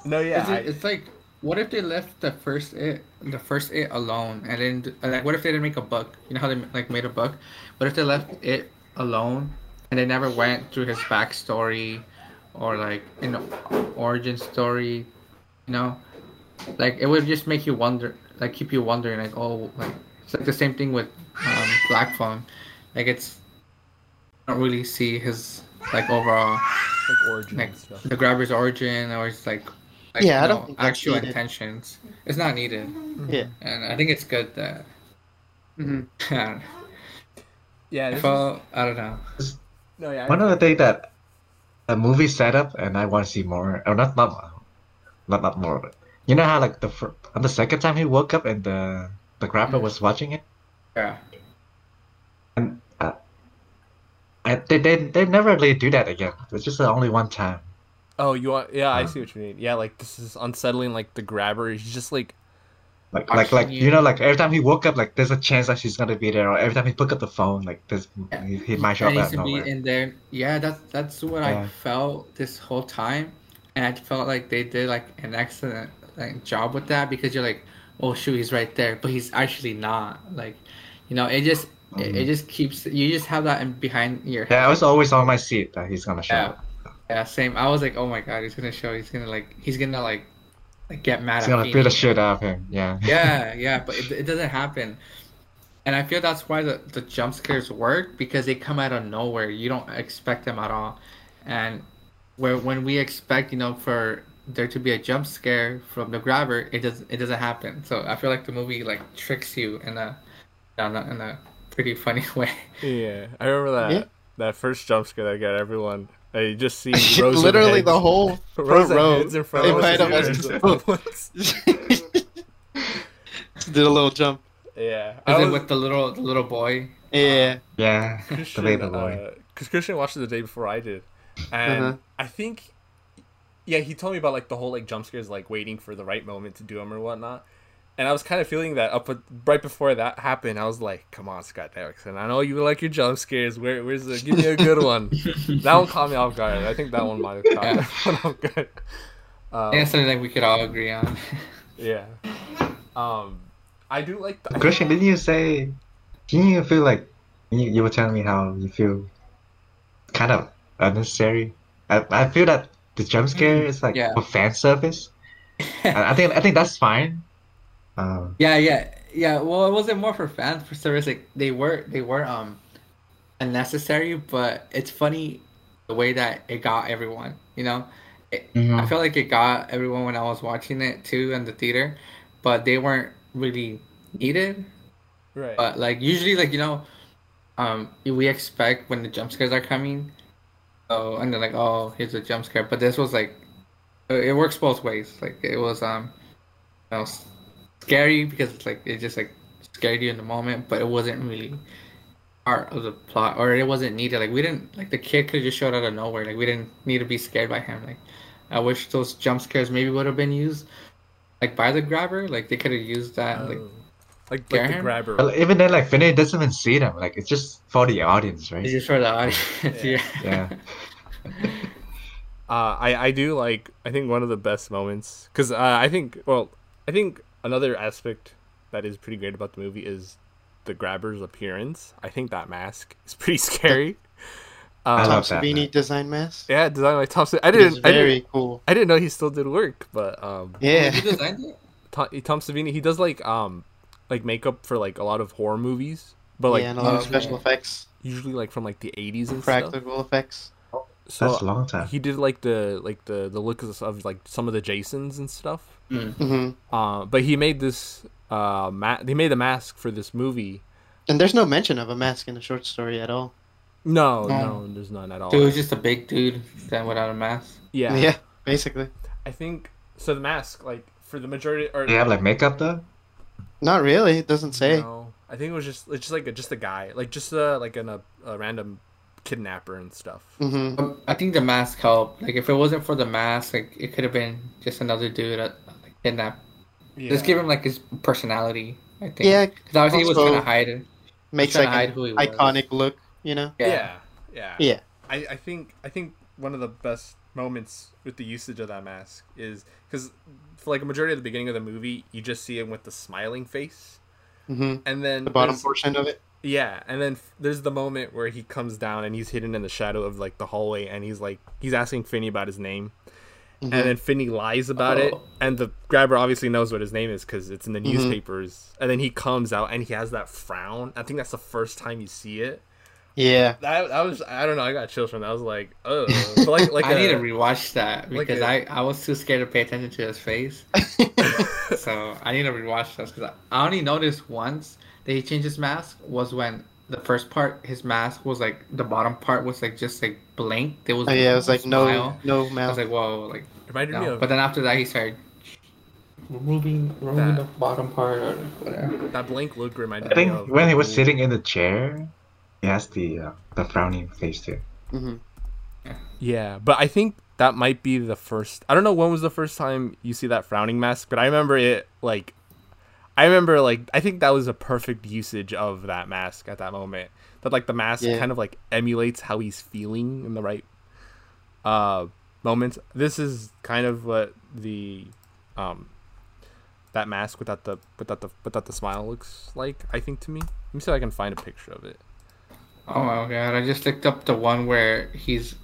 No, yeah, It's, I- it's like, what if they left the first it, the first it alone, and then like, what if they didn't make a book? You know how they like made a book. What if they left it alone, and they never went through his backstory, or like an origin story? You know, like it would just make you wonder, like keep you wondering, like oh, like it's like the same thing with um, Black Phone, like it's I don't really see his like overall like origin like and stuff. the grabber's origin or it's like, like Yeah, I don't know, actual needed. intentions. It's not needed, yeah. and I think it's good that [laughs] hmm I Yeah, this is- I don't know. no, yeah. I- One other thing that a movie setup, and I want to see more. Or not, not, not, not more. But you know how like the fir- on the second time he woke up and the the grandpa was watching it, Yeah. and uh, I, they they they never really do that again. It's just the only one time. Oh, you want? Yeah, I Uh, see what you mean. Yeah, like this is unsettling. Like the grabber, he's just like, Like like like you you. know like every time he woke up like there's a chance that she's gonna be there, or every time he pick up the phone like this Yeah. he, he might show That up needs out of to be in there. Yeah, that's that's what I felt this whole time, and I felt like they did like an excellent like job with that because you're like, oh shoot, he's right there, but he's actually not. Like, you know, it just it, it just keeps you just have that in behind your head. Mm-hmm. Yeah, I was always on my seat that he's gonna show Yeah. up. Yeah, same. I was like, oh my god, he's gonna show. He's gonna like he's gonna like like get mad He's at gonna beat the shit out of him. Yeah. [laughs] yeah, [laughs] yeah, but it, it doesn't happen. And I feel that's why the, the jump scares work because they come out of nowhere. You don't expect them at all. And where when we expect, you know, for there to be a jump scare from the grabber, it does it doesn't happen. So I feel like the movie like tricks you in a in a, in a pretty funny [laughs] way. yeah. I remember that Yeah. that first jump scare that got everyone. Uh, you just see [laughs] rows Literally of the whole [laughs] rows front of row. heads in front They of might us. Did a little jump. yeah. Is I it was- with the little the little boy? Yeah. Yeah. the baby boy. because Cristian watched it the day before I did, and Uh-huh. I think, yeah, he told me about like the whole like jump scares, like waiting for the right moment to do them or whatnot. And I was kind of feeling that up at- right before that happened. I was like, "Come on, Scott Derrickson. I know you like your jump scares. Where, where's the? Give me a good one." [laughs] that one caught me off guard. I think that one might have caught Yeah. [laughs] everyone off guard. Um, I think that's something like we could all agree on. [laughs] yeah. Um, I do like. The, Cristian, didn't you say? Didn't you feel like you, you were telling me how you feel kind of unnecessary? I, I feel that the jump scare is like Yeah. for fan service. I, I think I think that's fine. Um, Yeah, yeah, yeah. Well, it wasn't more for fans for service. Like they were, they were um unnecessary, but it's funny the way that it got everyone. You know, it, Mhm. I felt like it got everyone when I was watching it too in the theater, but they weren't really needed. right. But like usually, like you know, um, we expect when the jump scares are coming. Oh, and they're like, oh, here's a jump scare. But this was like, it it works both ways. Like it was um, you know, scary because it's like it just like scared you in the moment, but it wasn't really part of the plot, or it wasn't needed. Like we didn't like the kid could just showed out of nowhere. Like we didn't need to be scared by him. Like I wish those jump scares maybe would have been used, like by the grabber. Like they could have used that. Oh. like, like Scare the grabber. but even then, like Finney doesn't even see them. Like it's just for the audience, right? it's just for the audience. [laughs] Yeah. yeah. Yeah. [laughs] Uh, I I do like I think one of the best moments because uh, I think well I think another aspect that is pretty great about the movie is the grabber's appearance. I think that mask is [laughs] pretty scary. I Um, Tom love that, Savini design mask. yeah, designed by Tom. Sa- I didn't I very didn't, cool. I didn't know he still did work, but um, Yeah. Who designed it? Tom, Tom Savini he does like um like makeup for like a lot of horror movies, but like yeah, and a lot of okay. special effects, usually like from like the eighties and stuff. practical effects. So That's a long time. he did like the like the the look of, of like some of the Jasons and stuff. hmm Uh, but he made this uh ma- he made a mask for this movie. And there's no mention of a mask in the short story at all. No, No. no, there's none at all. Dude, it was just a big dude then without a mask. yeah. Yeah, basically. I think so. The mask, like for the majority, or they have like makeup though? Not really. It doesn't say. no, I think it was just it's just like a, just a guy, like just uh like an, a, a random kidnapper and stuff. hmm Um, I think the mask helped. Like, if it wasn't for the mask, like it could have been just another dude that like, kidnapped. Yeah. Just give him like his personality. I think. Yeah, because obviously he was also- trying to hide it. makes trying like hide an who he was. iconic look. You know. Yeah, yeah, Yeah. I, I think I think one of the best moments with the usage of that mask is because for like a majority of the beginning of the movie, you just see him with the smiling face, hmm and then The bottom portion of it. Yeah, and then f- there's the moment where he comes down and he's hidden in the shadow of like the hallway, and he's like he's asking Finney about his name, Mhm. and then Finney lies about it, Oh. and the grabber obviously knows what his name is because it's in the Mhm. newspapers, and then he comes out and he has that frown. I think that's the first time you see it. Yeah. That I was I don't know I got chills from that. I was like oh [laughs] but like like I a- need to rewatch that like because a- I I was too scared to pay attention to his face. [laughs] so I need to rewatch this because I, I only noticed once that he changed his mask was when the first part his mask was like the bottom part was like just like blank. There was Oh yeah, it was like no smile. no I was like whoa like Reminded me of But then after that he started removing removing That- the bottom part or whatever. that blank look. Reminded me. I think me of when he was sitting in the chair, he has the uh, the frowning face too. hmm Yeah, but I think that might be the first. I don't know when was the first time you see that frowning mask, but I remember it like. I remember like I think that was a perfect usage of that mask at that moment. That like the mask Yeah. kind of like emulates how he's feeling in the right uh moments. This is kind of what the um that mask without the without the without the smile looks like. I think to me. Let me see if I can find a picture of it. Oh my god! I just looked up the one where he's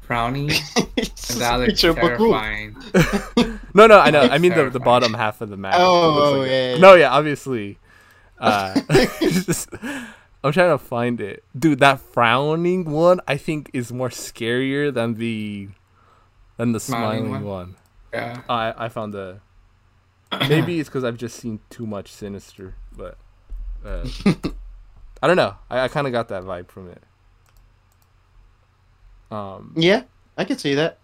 frowning, [laughs] and that looks picture of terrifying. [laughs] No, no, I know. I mean the, the bottom half of the mask. Oh, oh, like yeah, yeah. No, yeah, obviously. Uh, [laughs] just- I'm trying to find it, dude. That frowning one, I think, is more scarier than the than the Smiling smiling, one? one. Yeah. I I found the. Maybe it's because I've just seen too much Sinister, but uh, I don't know. I, I kind of got that vibe from it. Um, Yeah, I could see that.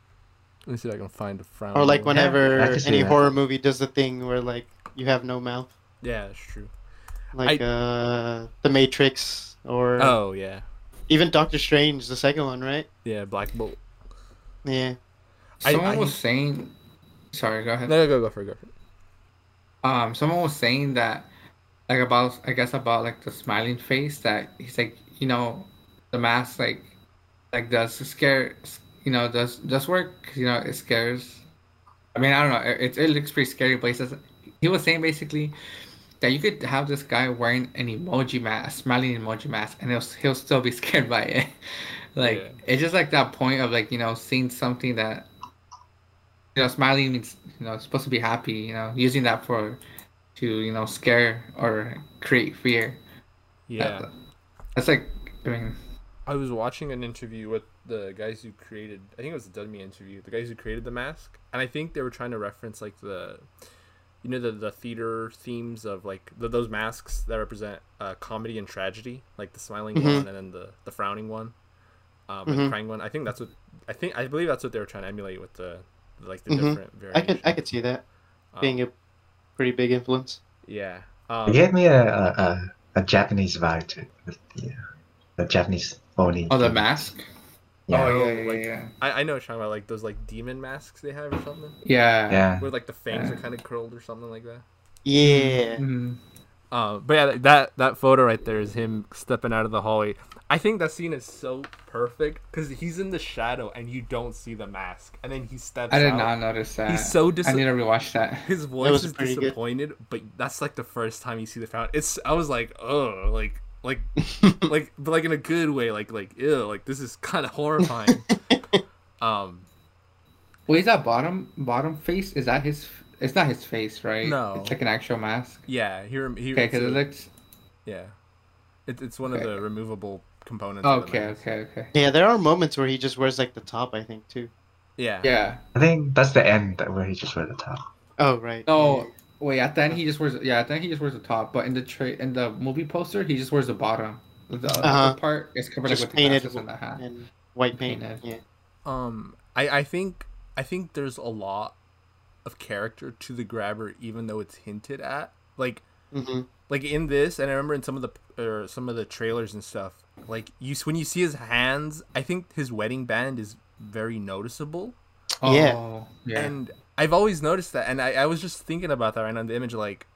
let me see if I can find a frown. Or like whenever I can see any that. horror movie does the thing where like you have no mouth, Yeah, that's true. like uh The Matrix or Oh yeah, even Doctor Strange, the second one, right? yeah. Black Bolt. Yeah. Someone I- was saying. Sorry, go ahead. No, go go for it. Go for it. Um, someone was saying that, like about, I guess about like the smiling face. That he's like, you know, the mask like, like does scare, you know, does does work. 'cause, You know, it scares. I mean, I don't know. It it looks pretty scary, but he says he was saying basically that you could have this guy wearing an emoji mask, smiling emoji mask, and he'll he'll still be [laughs] scared by it. [laughs] like Yeah. it's just like that point of like you know seeing something that you know, smiling means you know supposed to be happy. You know, using that for to you know scare or create fear. Yeah. That- that's like I mean, I was watching an interview with the guys who created. I think it was the Dummy interview. The guys who created the mask, and I think they were trying to reference like the, you know, the the theater themes of like the, those masks that represent uh, comedy and tragedy, like the smiling Mhm. one and then the the frowning one, um, and the crying one. I think that's what I think. I believe that's what they were trying to emulate with the like the Mhm. different I could I could see that Um, being a pretty big influence. yeah. It Um, gave me a a, a, a Japanese vibe to it. with The, uh, Japanese oni. oh the mask. Yeah. Oh yeah, yeah, like- yeah. I, I know what you're talking about like those like demon masks they have or something, Yeah. yeah. where like the fangs Yeah. are kind of curled or something like that. Yeah. Mhm. Uh, but yeah, that that photo right there is him stepping out of the hallway. I think that scene is so perfect because he's in the shadow and you don't see the mask, and then he steps. I did out. not notice that. He's so dis- I need to rewatch that. [laughs] His voice is pretty good. disappointed, but that's like the first time you see the fountain. It's I was like, oh, like like [laughs] like but like in a good way, like like ew, like this is kind of horrifying. [laughs] um, Wait, is that bottom bottom face? Is that his? It's not his face, right? No. It's like an actual mask. yeah, here he Okay, because it looks. yeah, it, it's one of the removable components. of the Okay, mask. okay, okay. yeah, there are moments where he just wears like the top, I think, too. Yeah, Yeah. I think that's the end that- where he just wear the top. Oh right. No, wait. At the end, he just wears. Yeah, at the end, he just wears the top. But in the tra- in the movie poster, he just wears the bottom. The Uh-huh. upper part is covered like, Just with the painted glasses and the hat. and white paint. Painted. Yeah. Um, I I think I think there's a lot of character to the grabber, even though it's hinted at. Like hmm like in this, and I remember in some of the or some of the trailers and stuff. Like you when you see his hands, I think his wedding band is very noticeable. Yeah. Oh, yeah. And I've always noticed that, and I, I was just thinking about that right now in the image. Like,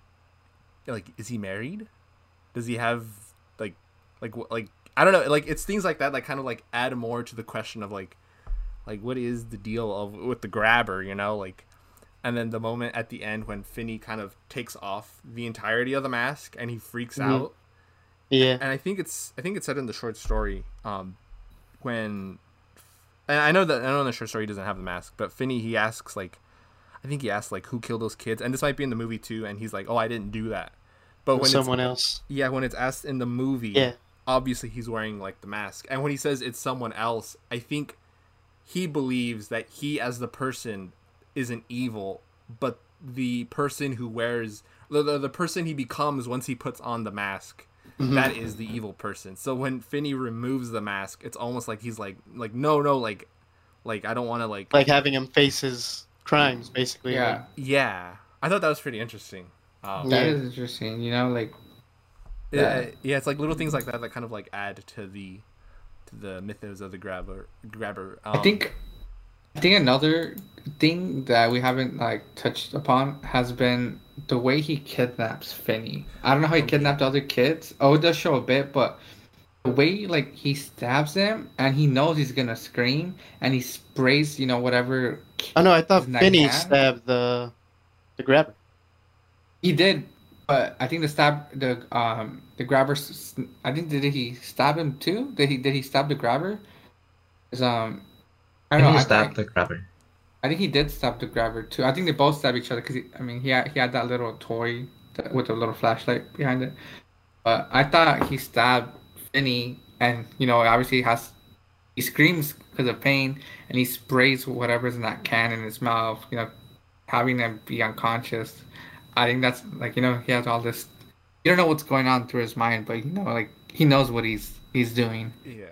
like is he married? Does he have like like wh- like I don't know. Like it's things like that that kind of like add more to the question of like like what is the deal of with the grabber? You know, like. And then the moment at the end when Finney kind of takes off the entirety of the mask and he freaks Mhm. out, Yeah. and I think it's I think it's said in the short story um, when and I know that I know in the short story he doesn't have the mask, but Finney he asks like I think he asks like who killed those kids, and this might be in the movie too, and he's like, oh I didn't do that, but when someone else. yeah when it's asked in the movie, Yeah. obviously he's wearing like the mask, and when he says it's someone else, I think he believes that he as the person isn't evil, but the person who wears the, the, the person he becomes once he puts on the mask Mhm. that is the evil person. So when Finney removes the mask, it's almost like he's like like no no like like I don't want to like like having him face his crimes, basically. Yeah, yeah. I thought that was pretty interesting. Um, that Yeah. is interesting. You know, like yeah, Yeah. yeah, it's like little things like that that kind of like add to the to the mythos of the grabber grabber. Um, I think I think another thing that we haven't like touched upon has been the way he kidnaps Finney. I don't know how he kidnapped other kids. Oh, it does show a bit, but the way like he stabs them and he knows he's gonna scream and he sprays, you know, whatever Oh no, I thought Isn't Finney stabbed the the grabber. he did. But I think the stab the um the grabber. I think did he stab him too? Did he did he stab the grabber? Is um, I I don't think know. he stabbed I, the grabber. I think he did stab the grabber too. I think they both stabbed each other because I mean he had he had that little toy that, with a little flashlight behind it. But I thought he stabbed Finney, and you know obviously he has he screams because of pain, and he sprays whatever's in that can in his mouth. You know, having him be unconscious. I think that's like you know he has all this. You don't know what's going on through his mind, but you know like he knows what he's he's doing. yeah.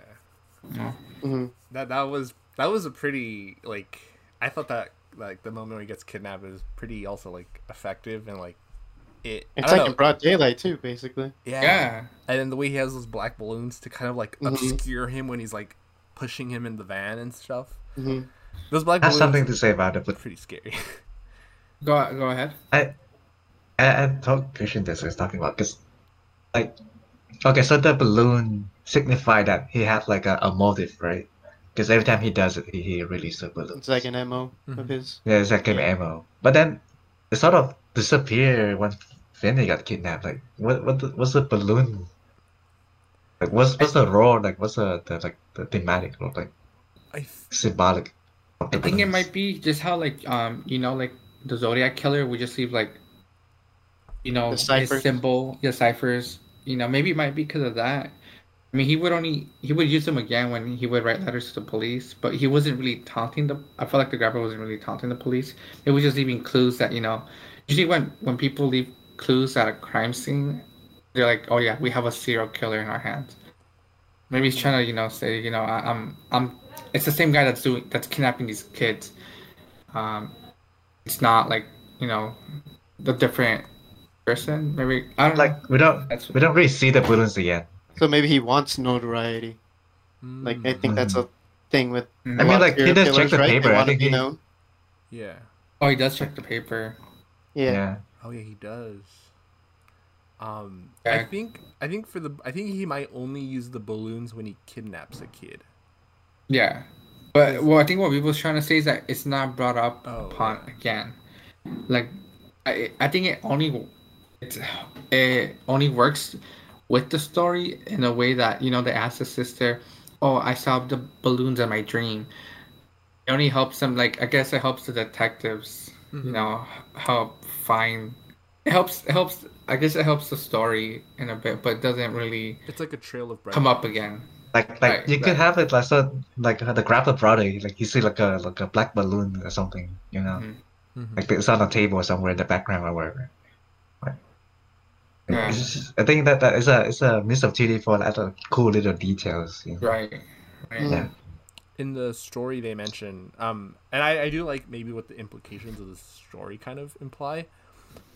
You know? hmm that that was that was a pretty like I thought that like the moment when he gets kidnapped is pretty also like effective and like it. It's like know. in broad daylight too, basically. yeah. Yeah. and then the way he has those black balloons to kind of like Mhm. obscure him when he's like pushing him in the van and stuff. hmm Those black I have balloons something to say about it, but pretty scary. [laughs] Go go ahead. I, I, I thought Cristian this I was talking about because, like, okay, so the balloon signified that he had like a, a motive, right? Because every time he does it, he, he releases a balloon. It's like an MO of Mhm. his. Yeah, it's like an ammo. But then it sort of disappeared when Finney got kidnapped. Like, what what the, what's the balloon? Like, what's what's the role? Like, what's the, the like the thematic role? Like, I symbolic. I think it might be just how like um you know like the Zodiac killer would just leave like you know The his symbol, the ciphers. You know maybe it might be because of that. I mean he would only he would use them again when he would write letters to the police, but he wasn't really taunting the. I felt like the grabber wasn't really taunting the police. It was just leaving clues that you know. Usually when when people leave clues at a crime scene, they're like, oh yeah, we have a serial killer in our hands. Maybe he's trying to you know say you know I, I'm I'm it's the same guy that's doing that's kidnapping these kids. Um, it's not like you know the different person. Maybe I don't know. like we don't we don't really see the balloons again. So maybe he wants notoriety. Like I think that's a thing with. Mm. a I mean, like, he does check the right? paper. I think he- known. yeah. oh, he does check the paper. Yeah. Oh yeah, he does. Um, I think I think for the I think he might only use the balloons when he kidnaps a kid. Yeah, but well, I think what people was trying to say is that it's not brought up Oh, upon yeah. again. Like, I I think it only it's it only works with the story in a way that you know they ask the sister, "Oh, I saw the balloons in my dream." It only helps them like I guess it helps the detectives, Mhm. you know, help find. It helps. It helps. I guess it helps the story in a bit, but it doesn't really It's like a trail of bread come up again. Like like Right, you could have it like so like the grapple brother like you see like a like a black balloon or something you know Mhm. Mhm. like it's on a table somewhere in the background or wherever. Right. Yeah. I think that that is a it's a miss of TD for other cool little details. You know? Right. Right. Mm. Yeah. in the story they mention um and I, I do like maybe what the implications of the story kind of imply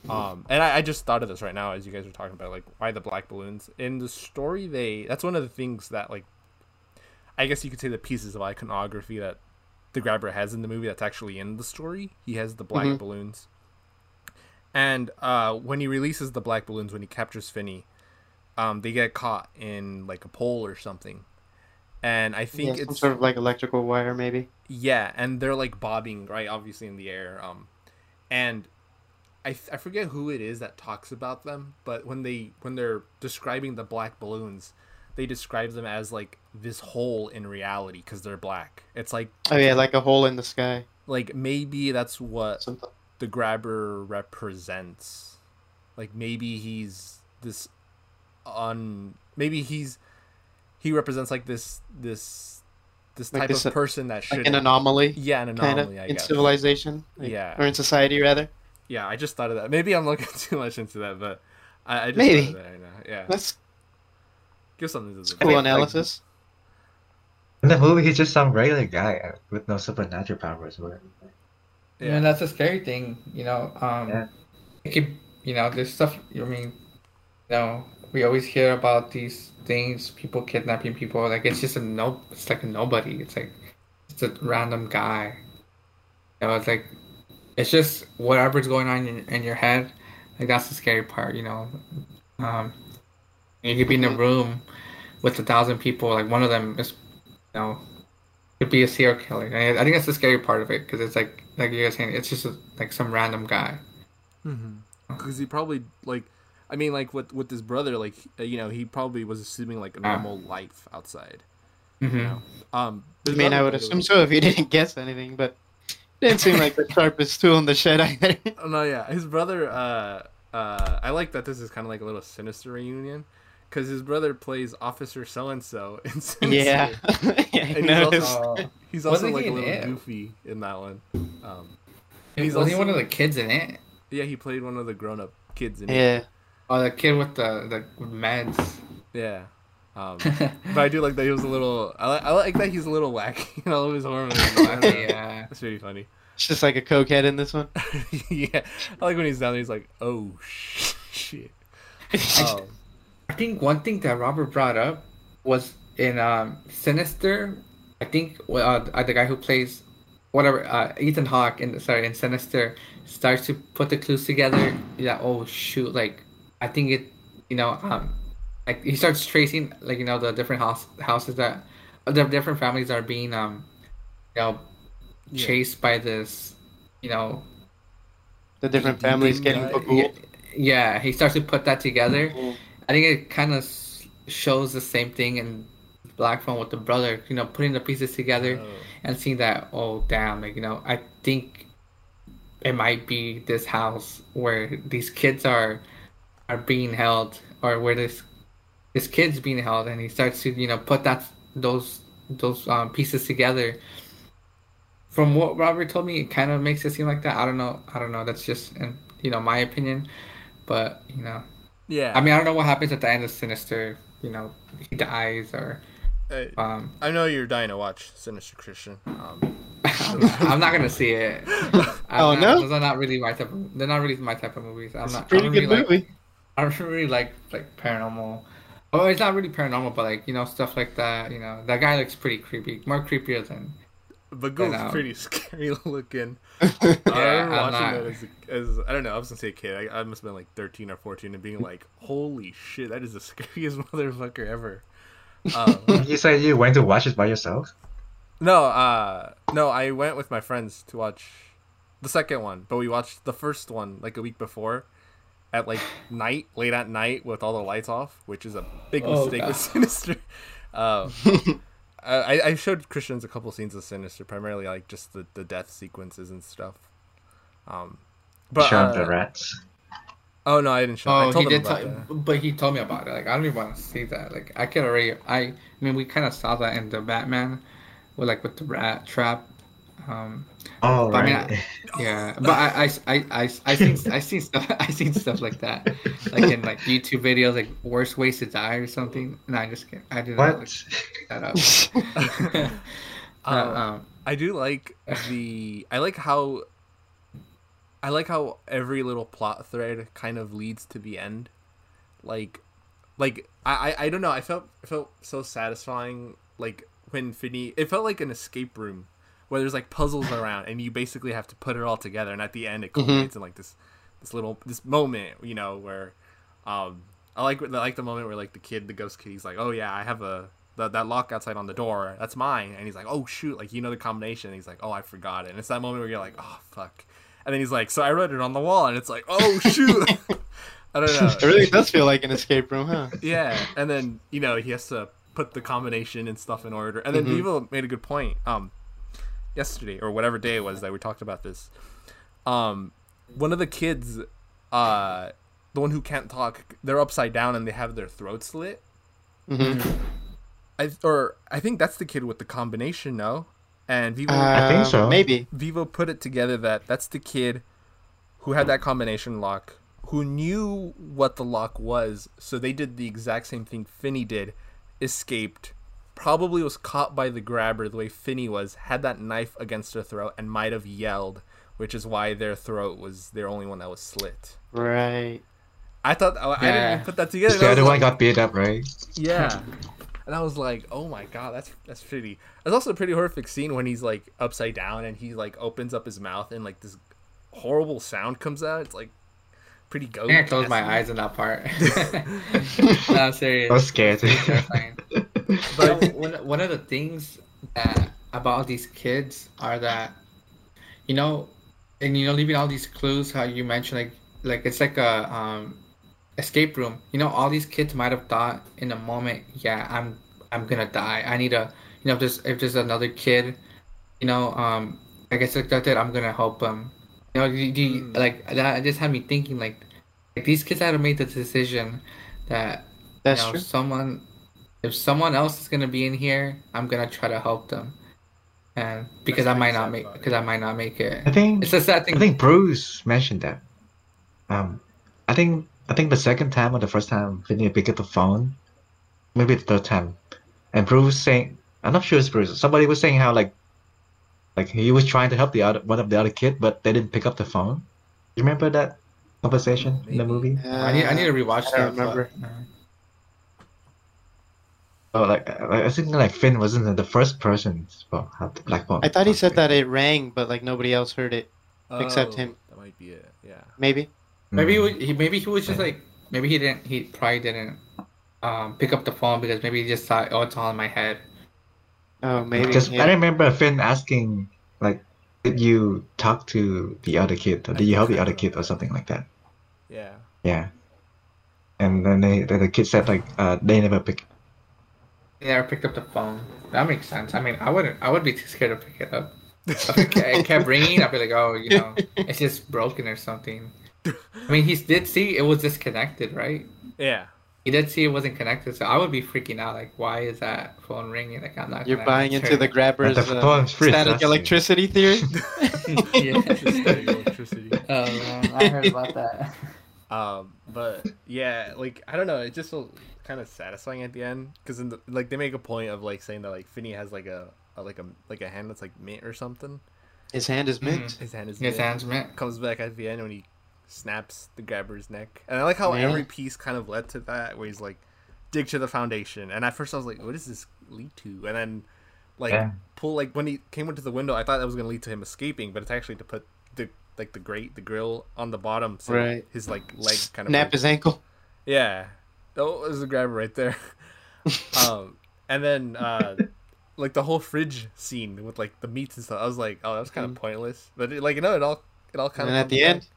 um and I, I just thought of this right now as you guys were talking about like why the black balloons in the story they that's one of the things that like i guess you could say the pieces of iconography that the grabber has in the movie that's actually in the story he has the black Mhm. balloons and uh when he releases the black balloons when he captures finney um they get caught in like a pole or something and i think Yeah, it's sort of like electrical wire, maybe. yeah, and they're like bobbing right, obviously in the air. Um, and I I forget who it is that talks about them, but when they when they're describing the black balloons, they describe them as like this hole in reality because they're black. It's like Oh yeah, like a hole in the sky. like maybe that's what Something. The grabber represents. Like maybe he's this on maybe he's he represents like this this this Like type this, of uh, person that should Like an anomaly, yeah an kind anomaly of I in guess civilization. like- Yeah. Or in society, rather. yeah I just thought of that maybe I'm looking [laughs] too much into that but I, I just Maybe. thought of that right now yeah That's Give something to the Cool analysis. In the movie, he's just some regular guy. In the movie, he's just some regular guy with no supernatural powers. Or Yeah, and that's a scary thing, you know. Um, Yeah. it could, you know, there's stuff. I mean, you know, we always hear about these things, people kidnapping people. Like it's just a no, it's like a nobody. It's like it's a random guy. You know, it's like it's just whatever's going on in, in your head. Like that's the scary part, you know. Um, you could be in a room with a thousand people. Like one of them is, you know, could be a serial killer. And I think that's the scary part of it because it's like like you guys saying, it's just a, like some random guy. because he probably like i mean like with with his brother like uh, you know he probably was assuming like a normal life outside Mm-hmm. you know um I mean, I would assume way- so if you [laughs] didn't guess anything, but didn't seem like the sharpest [laughs] tool in the shed either. oh, no yeah his brother uh uh i like that this is kind of like a little sinister reunion because his brother plays officer so and so in Sinister. yeah. [laughs] yeah, And he's noticed. also- he's also like he a little it? goofy in that one um He's He's only also- one of the kids in it. yeah he played one of the grown-up kids in it yeah. Oh, the kid with the the meds. yeah um [laughs] but i do like that he was a little i like, I like that he's a little wacky [laughs] in all of his hormones I yeah. that's really funny It's just like a cokehead in this one. yeah, I like when he's down there. He's like, "Oh sh- shit." Um, I think one thing that Robert brought up was in um, Sinister. I think uh, the guy who plays whatever uh, Ethan Hawke in sorry in Sinister starts to put the clues together. Yeah. Oh shoot! Like I think it. You know. Um. Like he starts tracing like you know the different house houses that the different families are being um. You know, Yeah. chased by this. You know. the different families getting yeah, yeah, he starts to put that together. I think it kind of shows the same thing in Black Phone with the brother, you know, putting the pieces together oh. and seeing that, oh, damn, like, you know, I think it might be this house where these kids are are being held or where this this kid's being held and he starts to, you know, put that those those um, pieces together. From what Robert told me, it kind of makes it seem like that. I don't know. I don't know. That's just, in, you know, my opinion. But you know, yeah. I mean, I don't know what happens at the end of Sinister. You know, he dies or um. I know you're dying to watch Sinister Cristian. Um, [laughs] I'm not gonna see it. [laughs] I'm Oh, not, no? Those are not really my type. Of, they're not really my type of movies. I'm It's not. I pretty don't good really movie. like. I don't really like like paranormal. Oh, it's not really paranormal, but like you know stuff like that. You know, that guy looks pretty creepy. More creepier than. Bughuul's know. pretty [laughs] scary looking. Yeah, I remember I'm watching not- that as, as, I don't know. I was gonna say a kid. I, I must have been like 13 or 14 and being like, "Holy shit, that is the [laughs] scariest motherfucker ever." Um, [laughs] you said you went to watch it by yourself. No, uh, no, I went with my friends to watch the second one, but we watched the first one like a week before at like night, late at night with all the lights off, which is a big Oh, mistake God. with [laughs] Sinister. Um, I, I showed Cristians a couple scenes of Sinister, primarily like just the, the death sequences and stuff. Um, but Show uh, the rats. oh no, I didn't show. I Oh, told he them did. about Tell, but he told me about it. Like I don't even want to see that. Like I could already. I, I mean, we kind of saw that in the Batman, with like with the rat trap. Um, Oh, but I mean, right. I- yeah, but I, I, I, I, I seen, I seen stuff, [laughs] I seen stuff like that, like in like YouTube videos, like worst ways to die or something. No, I just kidding. I did not look what? that up. [laughs] Um, Uh, um, I do like the I like how I like how every little plot thread kind of leads to the end. Like like I I, I don't know, I felt it felt so satisfying like when Finney it felt like an escape room where there's like puzzles around and you basically have to put it all together and at the end it culminates in like this this little this moment, you know, where um I like I like the moment where like the kid, the ghost kid, he's like, "Oh yeah, I have a that that lock outside on the door. That's mine." And he's like, "Oh shoot!" Like you know the combination. And he's like, "Oh, I forgot it." And it's that moment where you're like, "Oh fuck!" And then he's like, "So I wrote it on the wall," and it's like, "Oh [laughs] shoot!" [laughs] I don't know. It really does feel like an escape room, huh? Yeah, and then you know he has to put the combination and stuff in order. And then. Vivo made a good point. Um, yesterday or whatever day it was that we talked about this. Um, one of the kids, uh, the one who can't talk, they're upside down and they have their throat slit. Mm-hmm. I or I think that's the kid with the combination. No, and Vivo I think so. Maybe. Vivo put it together that that's the kid who had that combination lock, who knew what the lock was, so they did the exact same thing Finney did, escaped, probably was caught by the grabber the way Finney was, had that knife against her throat, and might have yelled, which is why their throat was their only one that was slit. Right. I thought I, I didn't even put that together. The other one like- got beat up, right? yeah. [laughs] And I was like, "Oh my god, that's that's pretty." It's also a pretty horrific scene when he's like upside down and he like opens up his mouth and like this horrible sound comes out. It's like pretty I ghost. think I closed my eyes in that part. [laughs] [laughs] no, I'm serious. I was scared. But [laughs] one, one of the things that about these kids are that, you know, and you know, leaving all these clues. How you mentioned like like it's like a um escape room. You know, all these kids might have thought in a moment, yeah, I'm I'm gonna die. I need a you know if there's if there's another kid, you know, um, I guess like that, I'm gonna help them You know, do you, do you- Mm. like that just had me thinking like like these kids had to make the decision that That's you know, true. someone if someone else is gonna be in here, I'm gonna try to help them, and because That's I might not make it. because I might not make it. I think It's a sad thing. I think Bruce mentioned that. Um, I think I think the second time or the first time Finney picked up the phone, maybe the third time, and Bruce saying, I'm not sure it's Bruce. Somebody was saying how like, like he was trying to help the other one of the other kid, but they didn't pick up the phone. You remember that conversation in the Maybe. movie? I need I need to rewatch I that. don't remember. but, uh, Oh, like I I think like Finn wasn't the first person to have the black phone. I thought he said that it rang, but like nobody else heard it. Except Oh, him. That might be it. Yeah. Maybe. Maybe he, Mm. was- he maybe he was just like maybe he didn't he probably didn't um pick up the phone because maybe he just thought oh it's all in my head. Oh, maybe. Because yeah. I remember Finn asking, like, did you talk to the other kid, or did you help the other kid, or something like that? Yeah. Yeah. And then they, the kid said, like, uh, they never pick. He never picked up the phone. That makes sense. I mean, I wouldn't. I would be too scared to pick it up. If it kept ringing, I'd be like, oh, you know, [laughs] it's just broken or something. I mean, he did see it was disconnected, right? Yeah. He did see it wasn't connected, so I would be freaking out. Like, why is that phone ringing? Like, I'm not. You're buying into the grabber's the uh, static trust electricity theory. [laughs] yeah. [laughs] Static electricity. Oh man, I heard about that. Um, but yeah, like I don't know, it just felt kind of satisfying at the end because in the like they make a point of like saying that like Finney has like a, a like a like a hand that's like mint or something. His hand is mint. Mm. His hand is His mint. hands mint. comes back at the end when he snaps the grabber's neck, and I like how Yeah. every piece kind of led to that, where he's like dig to the foundation, and at first I was like, what does this lead to? And then like Yeah. pull like when he came into the window, I thought that was gonna lead to him escaping, but it's actually to put the like the grate, the grill on the bottom, so Right. his like leg kind of Snap his ankle. yeah. Oh, there's a grabber right there. [laughs] um, and then uh, like the whole fridge scene with like the meats and stuff. I was like, oh, that was kind of pointless. But it, like you know, it all it all kind of. And at the end,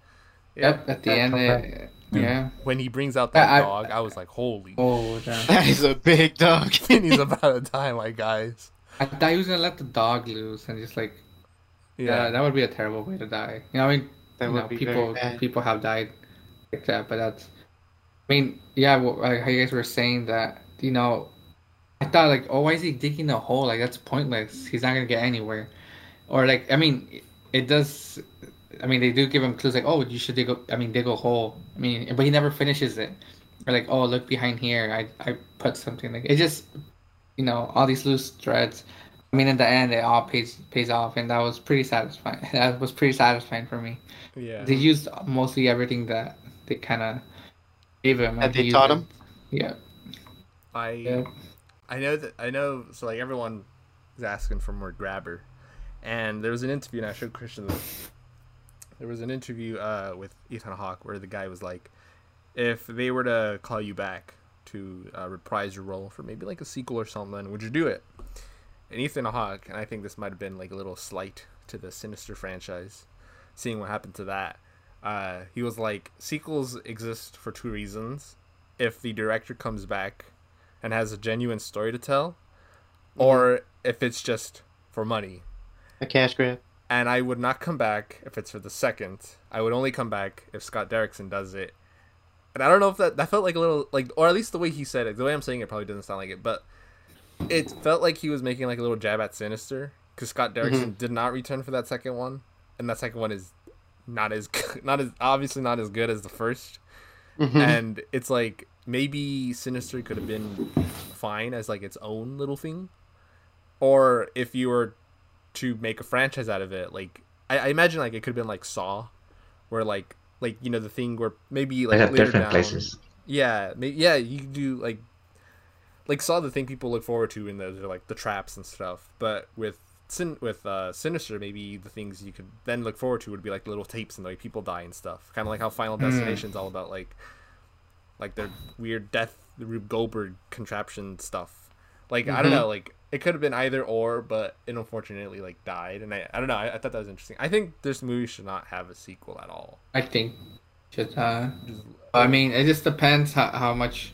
yeah. Yep. At the end, it, yeah. When he brings out that I- I- dog, I was like, holy, Oh, damn. [laughs] that is a big dog. [laughs] And he's about to die, my guys. I thought he was gonna let the dog loose and just like yeah, Yeah, that would be a terrible way to die. You know, I mean, That you would know, be people people have died like that, but that's. I mean, yeah, well, like how you guys were saying that, you know, I thought like, oh, why is he digging a hole? Like that's pointless. He's not gonna get anywhere. Or like, I mean, it does. I mean, they do give him clues like, oh, you should dig. A, I mean, dig a hole. I mean, but he never finishes it. Or like, oh, look behind here. I I put something like it just, you know, all these loose threads. I mean, in the end, it all pays pays off, and that was pretty satisfying. [laughs] That was pretty satisfying for me. yeah. They used mostly everything that they kind of gave him. That and they he taught him? Yeah. I Yeah. I know that I know. So like everyone is asking for more grabber, and there was an interview, and I showed Cristian this. There was an interview uh, with Ethan Hawke where the guy was like, if they were to call you back to uh, reprise your role for maybe like a sequel or something, would you do it? And Ethan Hawke, and I think this might have been like a little slight to the Sinister franchise, seeing what happened to that. Uh, he was like, sequels exist for two reasons. If the director comes back and has a genuine story to tell, or if it's just for money. A cash grab. And I would not come back if it's for the second. I would only come back if Scott Derrickson does it. And I don't know if that that felt like a little like, or at least the way he said it. The way I'm saying it probably doesn't sound like it, but it felt like he was making like a little jab at Sinister because Scott Derrickson did not return for that second one, and that second one is not as [laughs] good, not as obviously not as good as the first Mhm. and it's like maybe Sinister could have been fine as like its own little thing, or if you were to make a franchise out of it, like I, I imagine like it could have been like Saw, where like like you know the thing where maybe like later different down, places. yeah, may- yeah, you could do like like Saw the thing people look forward to in those are like the traps and stuff. But with Sin with uh Sinister, maybe the things you could then look forward to would be like little tapes and like people die and stuff. Kind of like how Final Destination's all about like like their weird death, the Rube Goldberg contraption stuff. Like I don't Mhm. know, like it could have been either or, but it unfortunately like died. And I I don't know. I, I thought that was interesting. I think this movie should not have a sequel at all. I think should uh Just- I mean it just depends how, how much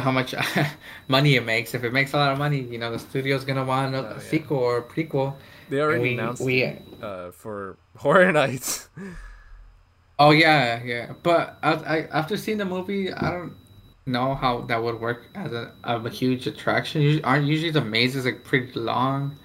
how much [laughs] money it makes. If it makes a lot of money, you know, the studio's gonna want a, Oh, yeah. sequel or a prequel. they already we, announced we uh, for Horror Nights. [laughs] Oh yeah, yeah. But I, I, after seeing the movie, I don't know how that would work as a, of a huge attraction. Usually, aren't usually the mazes like pretty long?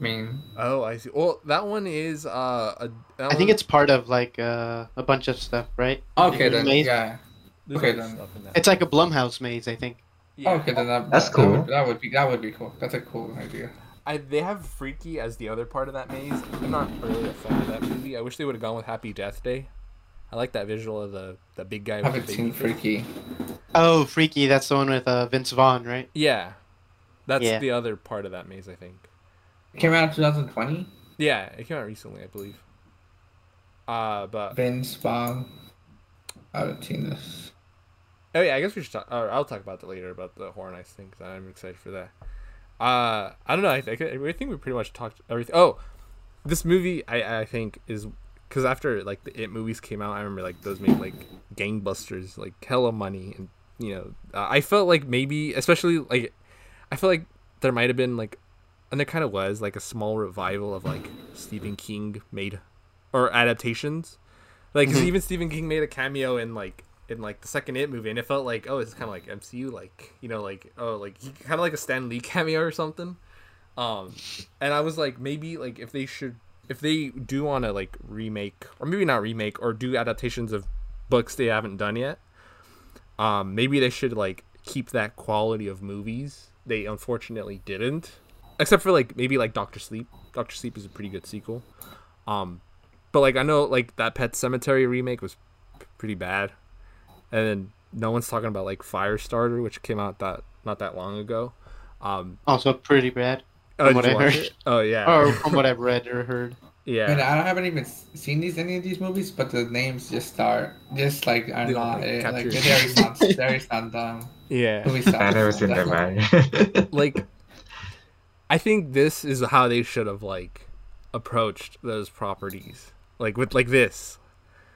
I mean, Oh, I see. Well, that one is uh, a. that I think it's part of like uh, a bunch of stuff, right? okay then, yeah. There's okay, then. stuff in that. It's like a Blumhouse maze, I think. Yeah. Okay then, that, That's that, that would, cool. that would be that would be cool. That's a cool idea. I, they have Freaky as the other part of that maze. I'm not really a fan of that movie. I wish they would have gone with Happy Death Day. I like that visual of the the big guy. I with haven't the seen baby face. Freaky. Oh, Freaky, that's the one with uh, Vince Vaughn, right? Yeah, that's Yeah. the other part of that maze. I think. It came out in 2020. Yeah, it came out recently, I believe. Uh, but Vince Vaughn. I haven't seen this. Oh yeah, I guess we should talk. Or I'll talk about that later about the Horror Nights thing because I'm excited for that. Uh, I don't know. I think I think we pretty much talked everything. Oh, this movie I I think is because after like the It movies came out, I remember like those made like gangbusters, like hella money, and you know uh, I felt like maybe especially like I feel like there might have been like and there kind of was like a small revival of like Stephen King made or adaptations. Like Mhm. even Stephen King made a cameo in like in like the second It movie, and it felt like oh, it's kind of like MCU, like you know, like oh, like kind of like a Stan Lee [laughs] cameo or something. Um, and I was like, maybe like if they should, if they do want to like remake or maybe not remake or do adaptations of books they haven't done yet, um, maybe they should like keep that quality of movies. They unfortunately didn't, except for like maybe like Doctor Sleep. Doctor Sleep is a pretty good sequel. Um, but like I know like that Pet Sematary remake was pretty bad, and then no one's talking about like Firestarter, which came out that not that long ago. Um, Also pretty bad, oh, what I heard. it? Oh yeah, or [laughs] from what I've read or heard. yeah. I mean, I haven't even seen these any of these movies, but the names just start just like are They don't, like, like capture they your- already sound they [laughs] already sound dumb. yeah. Movie sounds I never seen dumb. them. man. like I think this is how they should have like approached those properties. Like with like this.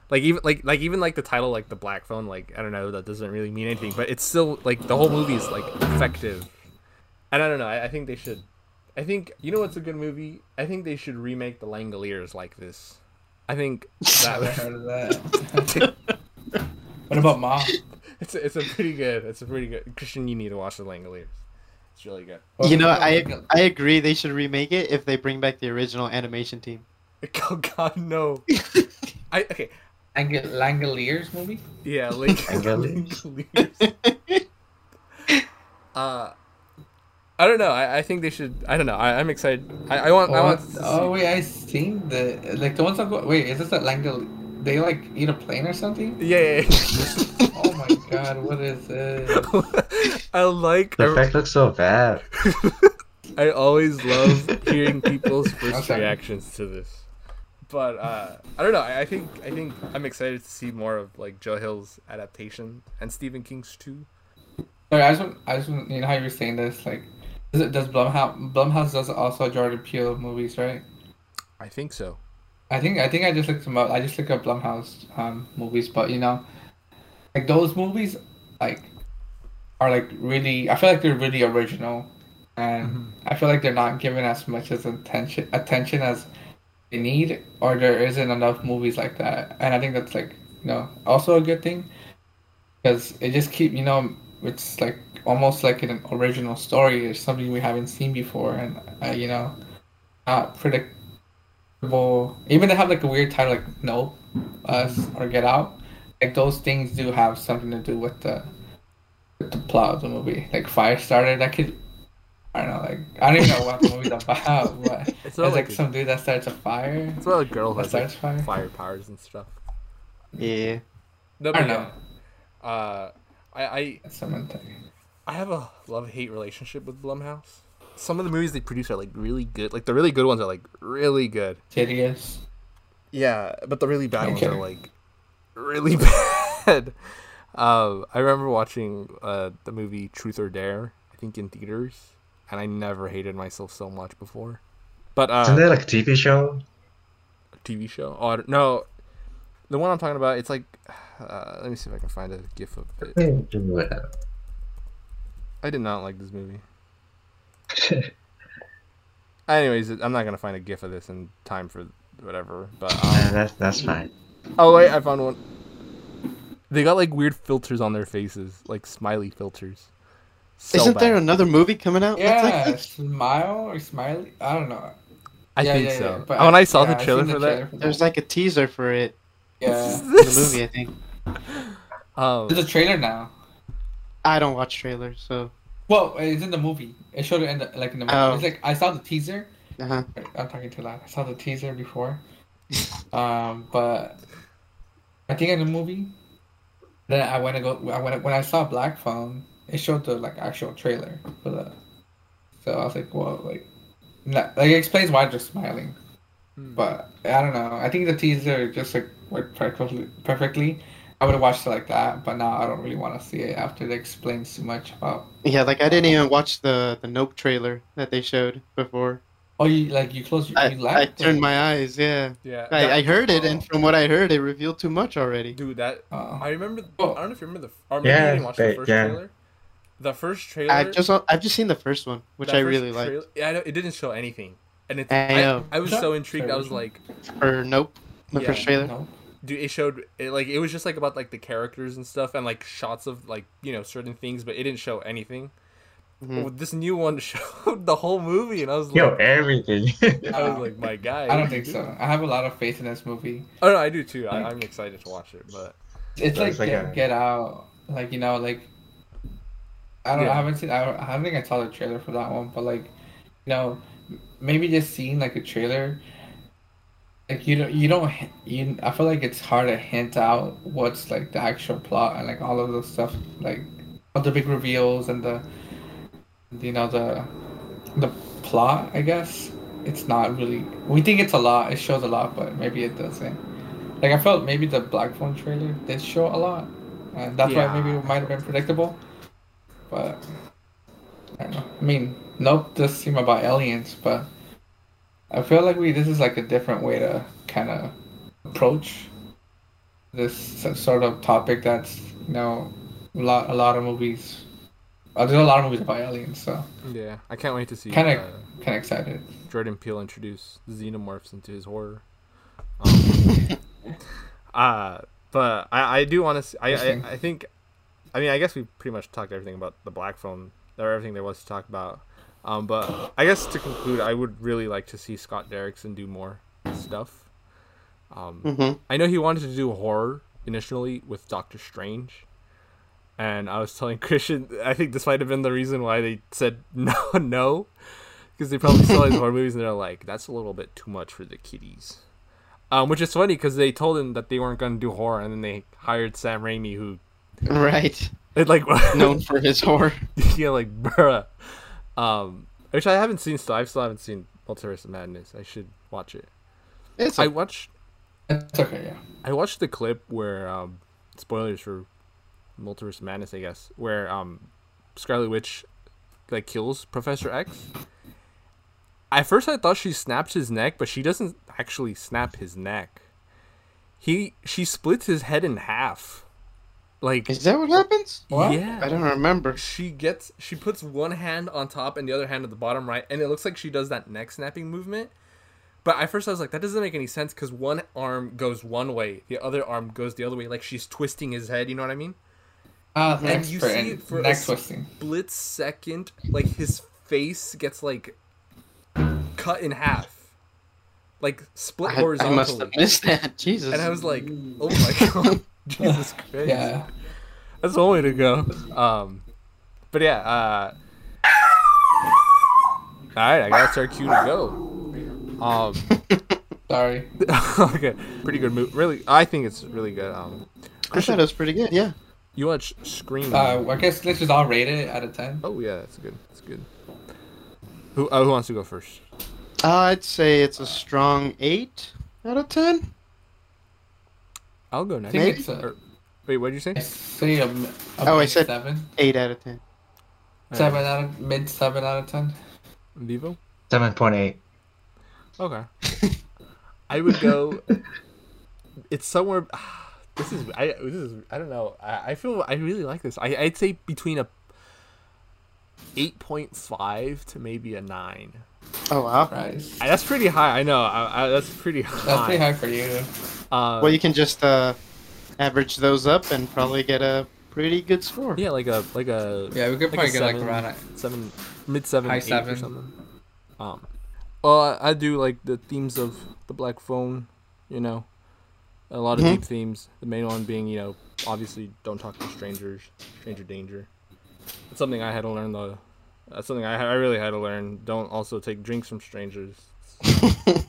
Like even like like even like the title like the black phone like I don't know that doesn't really mean anything but it's still like the whole movie is like effective. And I don't know I, I think they should I think you know what's a good movie? I think they should remake the Langoliers like this. I think [laughs] Never that heard of that. [laughs] what about Mom? it's a, it's a pretty good it's a pretty good Cristian you need to watch the Langoliers. It's really good. You know, I I agree they should remake it if they bring back the original animation team. [laughs] Oh god no. I okay. Lang- Langoliers movie. Yeah, [laughs] Link. Langoliers. [laughs] uh, I don't know. I, I think they should. I don't know. I, I'm excited. I, I want. I Oh, want. To oh wait, I seen the like the ones that go. Wait, is this a Langol? They like eat a plane or something? Yeah. yeah, [laughs] Oh my god, what is this? I like. the effect looks so bad. I always love hearing people's first Okay. reactions to this. But uh, I don't know. I, I think I think I'm excited to see more of like Joe Hill's adaptation and Stephen King's too. Sorry, I just want, I just want, you know how you were saying this like. Does, it, does Blumhouse Blumhouse does also Jordan Peele movies, right? I think so. I think I think I just looked them up. I just looked up Blumhouse um, movies, but you know, like those movies, like are like really. I feel like they're really original, and Mhm. I feel like they're not given as much as attention attention as they need, or there isn't enough movies like that. And I think that's like you know also a good thing, because it just keep you know it's like almost like an original story or something we haven't seen before, and uh, you know, not predictable. Even they have like a weird title like No, Us or Get Out. Like those things do have something to do with the with the plot of the movie. Like Fire Firestarter, that could. I don't know, like I don't even know what the movie's about. [laughs] But It's it's like, like a- some dude that starts a fire. It's about a girl who That has like, fire. fire powers and stuff. Yeah. No, I but don't yeah. know. Uh, I, I That's someone thing. I have a love hate relationship with Blumhouse. Some of the movies they produce are like really good. Like the really good ones are like really good. Hideous. Yeah, but the really bad ones are like really [laughs] bad. Um, I remember watching uh, the movie Truth or Dare, I think in theaters, and I never hated myself so much before. But uh, Isn't there like a TV show? TV show? Oh no, the one I'm talking about. It's like, [sighs] uh, let me see if I can find a GIF of it. Yeah. I did not like this movie. [laughs] Anyways, I'm not gonna find a GIF of this in time for whatever. But Yeah, um, that's that's fine. oh wait, I found one. They got like weird filters on their faces, like smiley filters. So Isn't there another movie coming out? that's like Yeah, smile or smiley. I don't know. I Yeah, think yeah, so. yeah, but when I saw yeah, the trailer seen for the that, trailer for There's like a teaser for it yeah. the [laughs] movie, I think. um, There's a trailer now. I don't watch trailers, so. Well, it's in the movie. It showed it in the like in the movie. Oh. It's like I saw the teaser. Uh-huh. I'm talking too loud. I saw the teaser before. um, but I think in the movie, then I went to go. I went when I saw Black Phone. It showed the like actual trailer for the. So I was like, well, like, not, like it explains why they're smiling. Hmm. But I don't know. I think the teaser just like worked perfectly. Perfectly. I would have watched it like that, but now I don't really want to see it after they explain too much about. Yeah, like I didn't even watch the the Nope trailer that they showed before. Oh, you like you close. I, you I laughed, turned or- my eyes. Yeah, yeah, I, that- I heard it, Oh. and from what I heard, it revealed too much already. dude, that Oh. I remember. Oh. I don't know if you remember the. Or maybe Yeah, you didn't watch the first yeah. trailer. The first trailer. I've just I've just seen the first one, which I really like. Yeah, I know, it didn't show anything, and it's. I I, know. I, was so intrigued. I was like, Or Nope, the Yeah, first trailer. No. dude, it showed it, like it was just like about like the characters and stuff, and like shots of like you know certain things, but it didn't show anything. Mhm. Well, this new one [laughs] showed the whole movie, and I was like, Yo, like, everything. [laughs] I was like, my guy. I don't think so. I have a lot of faith in this movie. Oh no, I do too. I, I'm excited to watch it, but It's So like, it's like get, a- get Out, like you know, like I don't. know, Yeah. I haven't seen. I, don't, I don't think I saw the trailer for that one, but like, you know, maybe just seeing like a trailer. Like you don't, you don't, you. I feel like it's hard to hint out what's like the actual plot and like all of the stuff, like all the big reveals and the, you know, the, the plot. I guess it's not really. We think it's a lot. It shows a lot, but maybe it doesn't. Like I felt maybe the Black Phone trailer did show a lot, and that's Yeah. why maybe it might have been predictable. But I don't know. I mean, Nope does seem about aliens, but I feel like we this is like a different way to kind of approach this sort of topic. That's you know a lot a lot of movies. Uh, there's a lot of movies about aliens, so yeah, I can't wait to see kind of uh, kind of excited. Jordan Peele introduce xenomorphs into his horror. Um, [laughs] uh, but I, I do want to. I, I I think. I mean, I guess we pretty much talked everything about the black phone, or everything there was to talk about. Um, but I guess to conclude, I would really like to see Scott Derrickson do more stuff. Um, hmm I know he wanted to do horror initially with Doctor Strange. And I was telling [laughs] Cristian, I think this might have been the reason why they said [laughs] no, no. Because they probably saw his horror movies and they're like, that's a little bit too much for the kiddies. Um, which is funny because they told him that they weren't going to do horror and then they hired Sam Raimi who, Right, it like, [laughs] known for his horror. [laughs] yeah, like, bruh. Um, which I haven't seen still. I still haven't seen Multiverse of Madness. I should watch it. It's I a, watched It's okay, yeah. I watched the clip where um spoilers for Multiverse of Madness, I guess, where um Scarlet Witch like kills Professor X. At first I thought she snapped his neck, but she doesn't actually snap his neck. He she splits his head in half. Like is that what happens? What? yeah. I don't remember. She gets she puts one hand on top and the other hand at the bottom right, and it looks like she does that neck snapping movement. But at first I was like, that doesn't make any sense because one arm goes one way, the other arm goes the other way, like she's twisting his head. You know what I mean? Uh, And thanks you see it for a neck s- twisting. Split second, like his face gets like cut in half, like split I, I horizontally. must have missed that. [laughs] Jesus. and I was like, oh my [laughs] god, [laughs] Jesus [laughs] Christ. Yeah. That's one way to go. Um, but yeah, uh, all right, I got our cue to go. Um, [laughs] Sorry. okay, pretty good movie. Really, I think it's really good. Um, I thought it was pretty good. Yeah. you watch Scream? Uh, I guess let's just all rate it out of ten. oh yeah, that's good. That's good. Who uh, who wants to go first? Uh, I'd say it's a strong eight out of ten. I'll go I next. Maybe. Or- Wait, what did you say? I say a, m- a Oh, I said- seven. Eight out of ten. Seven out of mid seven out of ten. Vivo. Seven point eight. Okay. [laughs] I would go. It's somewhere. [sighs] This is I. This is I don't know. I, I feel I really like this. I I'd say between a eight point five to maybe a nine. Oh wow. Right. That's pretty high. I know. I, I, that's pretty high. That's pretty high for you. Uh, Well, you can just uh, average those up and probably get a pretty good score. yeah, like a like a Yeah, we could Like a probably get like around it. seven, mid seven, High eight or something. Um, well, I, I do like the themes of the Black Phone. You know, a lot of Mhm. deep themes. The main one being, you know, obviously don't talk to strangers, stranger danger. It's something I had to learn. though. that's something I, I really had to learn. Don't also take drinks from strangers. [laughs]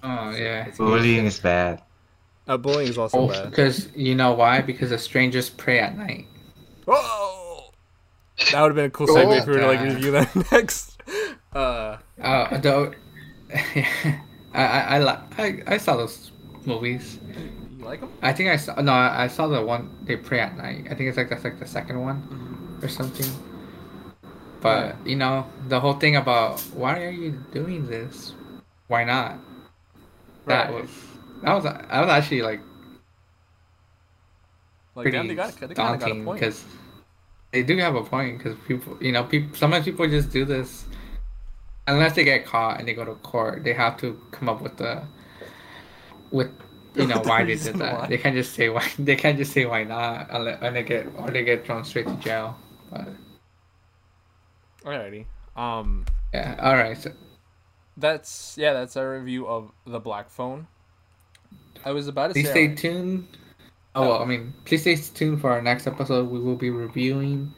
Oh yeah. Bullying is bad. Uh, bullying is also Oh, bad. because you know why? Because the strangers prey at night. Oh, that would have been a cool segue if we were to like Oh, review that [laughs] next. Uh, Uh, though, [laughs] I I I, I I saw those movies. you like them? I think I saw no, I I saw the one they prey at night. I think it's like that's like the second one or something. But you know the whole thing about why are you doing this? Why not? That was that was that was actually like Like, pretty they got, they kind of got a daunting because they do have a point because people you know people sometimes people just do this unless they get caught and they go to court they have to come up with the with you know The why they did that why. they can't just say why [laughs] they can't just say why not unless and they get or they get thrown straight to jail but Alrighty. Um, yeah all right so that's yeah, that's our review of the Black Phone. I was about to please say. stay tuned oh well i mean please stay tuned for our next episode we will be reviewing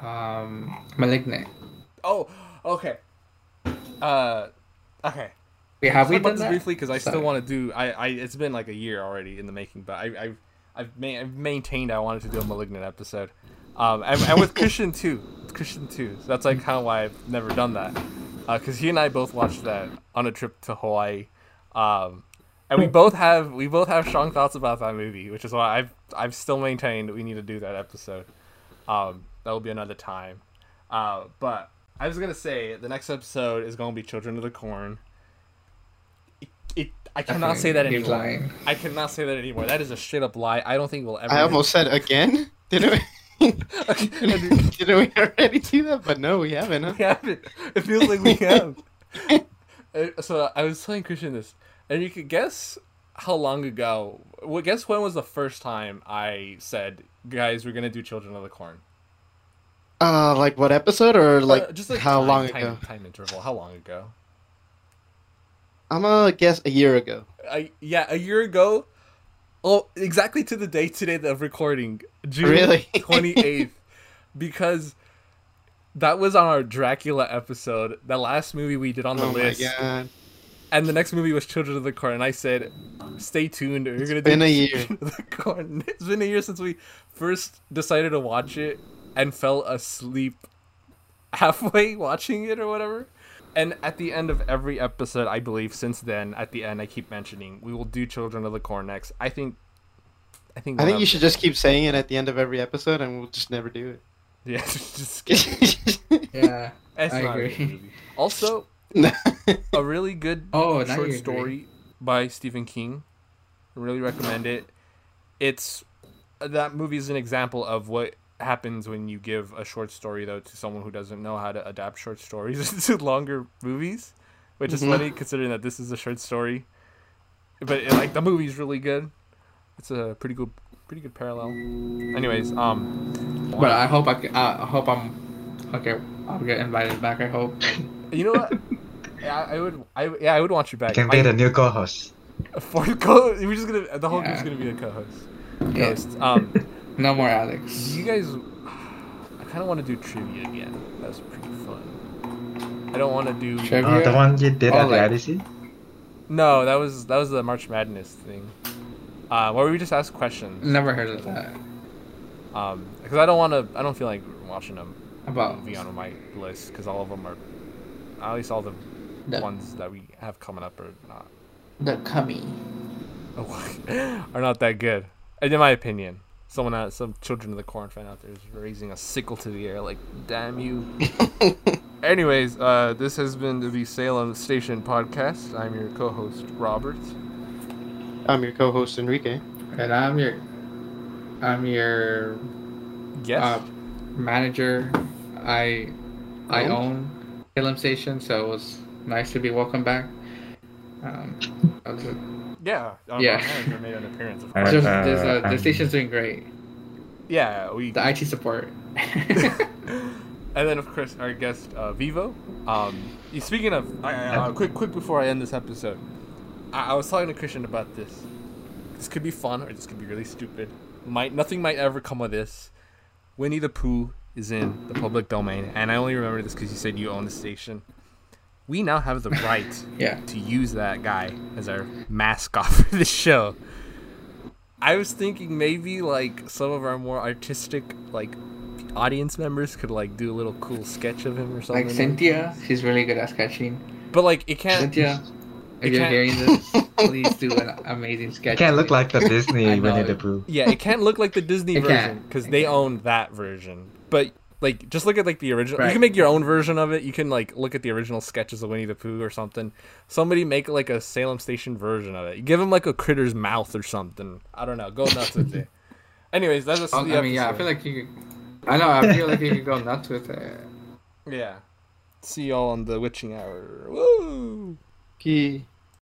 um malignant Oh, okay. Uh, okay. we have we done this that briefly because I still want to do. I, I it's been like a year already in the making, but I I've I've, ma- I've maintained I wanted to do a malignant episode. Um, and, and with [laughs] Cristian too, Cristian too. So that's like kind of why I've never done that. Because he and I both watched that on a trip to Hawaii. Um, and we both have we both have strong thoughts about that movie, which is why I've I've still maintained we need to do that episode. Um, that will be another time. Uh, but I was gonna say the next episode is gonna be Children of the Corn. It, it I cannot say that anymore. lying. I cannot say that anymore. That is a straight up lie. I don't think we'll ever. I almost said again. [laughs] Didn't we? [laughs] Didn't we already do that? But no, we haven't. Huh? we haven't. It feels like we [laughs] have. Uh, so I was telling Cristian this, and you could guess how long ago. Well, guess when was the first time I said, "Guys, we're gonna do Children of the Corn"? Uh, like what episode or like, Uh, just like how time- long ago? Time interval. How long ago? I'm gonna guess a year ago. I yeah, a year ago. Oh, exactly to the day today of recording, June Really? [laughs] twenty eighth, because that was on our Dracula episode, the last movie we did on the Oh my list, god! And the next movie was Children of the Corn, and I said, "Stay tuned, You're gonna do been a [laughs] year. Children of the Corn." [laughs] It's been a year since we first decided to watch it and fell asleep [laughs] halfway watching it or whatever. And at the end of every episode, I believe since then, at the end, I keep mentioning we will do Children of the Corn next. I think, I think, I we'll think you should just keep saying it at the end of every episode, and we'll just never do it. yeah, just skip. Yeah, It's I not agree. good movie. Also, [laughs] a really good Oh, short you agree. story by Stephen King. I really recommend it. It's that movie is an example of what happens when you give a short story though to someone who doesn't know how to adapt short stories [laughs] into longer movies, which is Mhm. funny considering that this is a short story. But it, like the movie's really good. It's a pretty good, pretty good parallel. Anyways, um, But I hope I, ca- I hope I'm okay. I'll get invited back. I hope. you know what? [laughs] Yeah, I would. I yeah, I would want you back. Can My- be the new co-host. [laughs] For co, we're just gonna the whole group's gonna be a co-host. Yeah. Ghost. Um, [laughs] No more Alex. you guys, [sighs] I kind of want to do trivia again. That's pretty fun. I don't want to do. Trivia? Oh, the one you did Oh, at like- the IDC? No, that was that was the March Madness thing. Uh, where we just ask questions. Never heard of that. Um, because I don't want to. I don't feel like watching them About be on my list because all of them are, at least all the the, ones that we have coming up are not the Kami. [laughs] are not that good. In my opinion, someone out, some children of the corn fan out there is raising a sickle to the air, like damn you. [laughs] Anyways, uh, this has been the Salem Station podcast. I'm your co-host Robert. I'm your co-host Enrique. And I'm your I'm your Yes. uh, manager. I I Oh. own Salem Station, so it was nice to be welcome back. Um, I yeah. Um, yeah. manager made an appearance. Of [laughs] course. just, this, uh, the um, station's doing great. Yeah, we. The IT support. [laughs] and then of course our guest uh, Vivo. Um, speaking of, I, I, uh, quick, quick before I end this episode, I, I was talking to Cristian about this. This could be fun, or this could be really stupid. Might nothing might ever come of this. Winnie the Pooh is in the public domain, and I only remember this because you said you own the station. We now have the right [laughs] yeah. to use that guy as our mascot [laughs] for the show. I was thinking maybe like some of our more artistic like audience members could like do a little cool sketch of him or something. Like Cynthia, she's really good at sketching. But like it can't. Cynthia, if you're hearing this, [laughs] please do an amazing sketch. It can't look like the Disney Winnie the Pooh. Yeah, it can't look like the Disney It version because they own that version. But like, just look at like the original. You can make your own version of it. You can like look at the original sketches of Winnie the Pooh or something. Somebody make like a Salem Station version of it. Give him like a critter's mouth or something. I don't know. Go nuts with it. [laughs] Anyways, that's just Oh, I mean, yeah, I feel like you. Could, I know. I feel like you could go nuts with it. Yeah. See y'all on the witching hour. Woo! Key.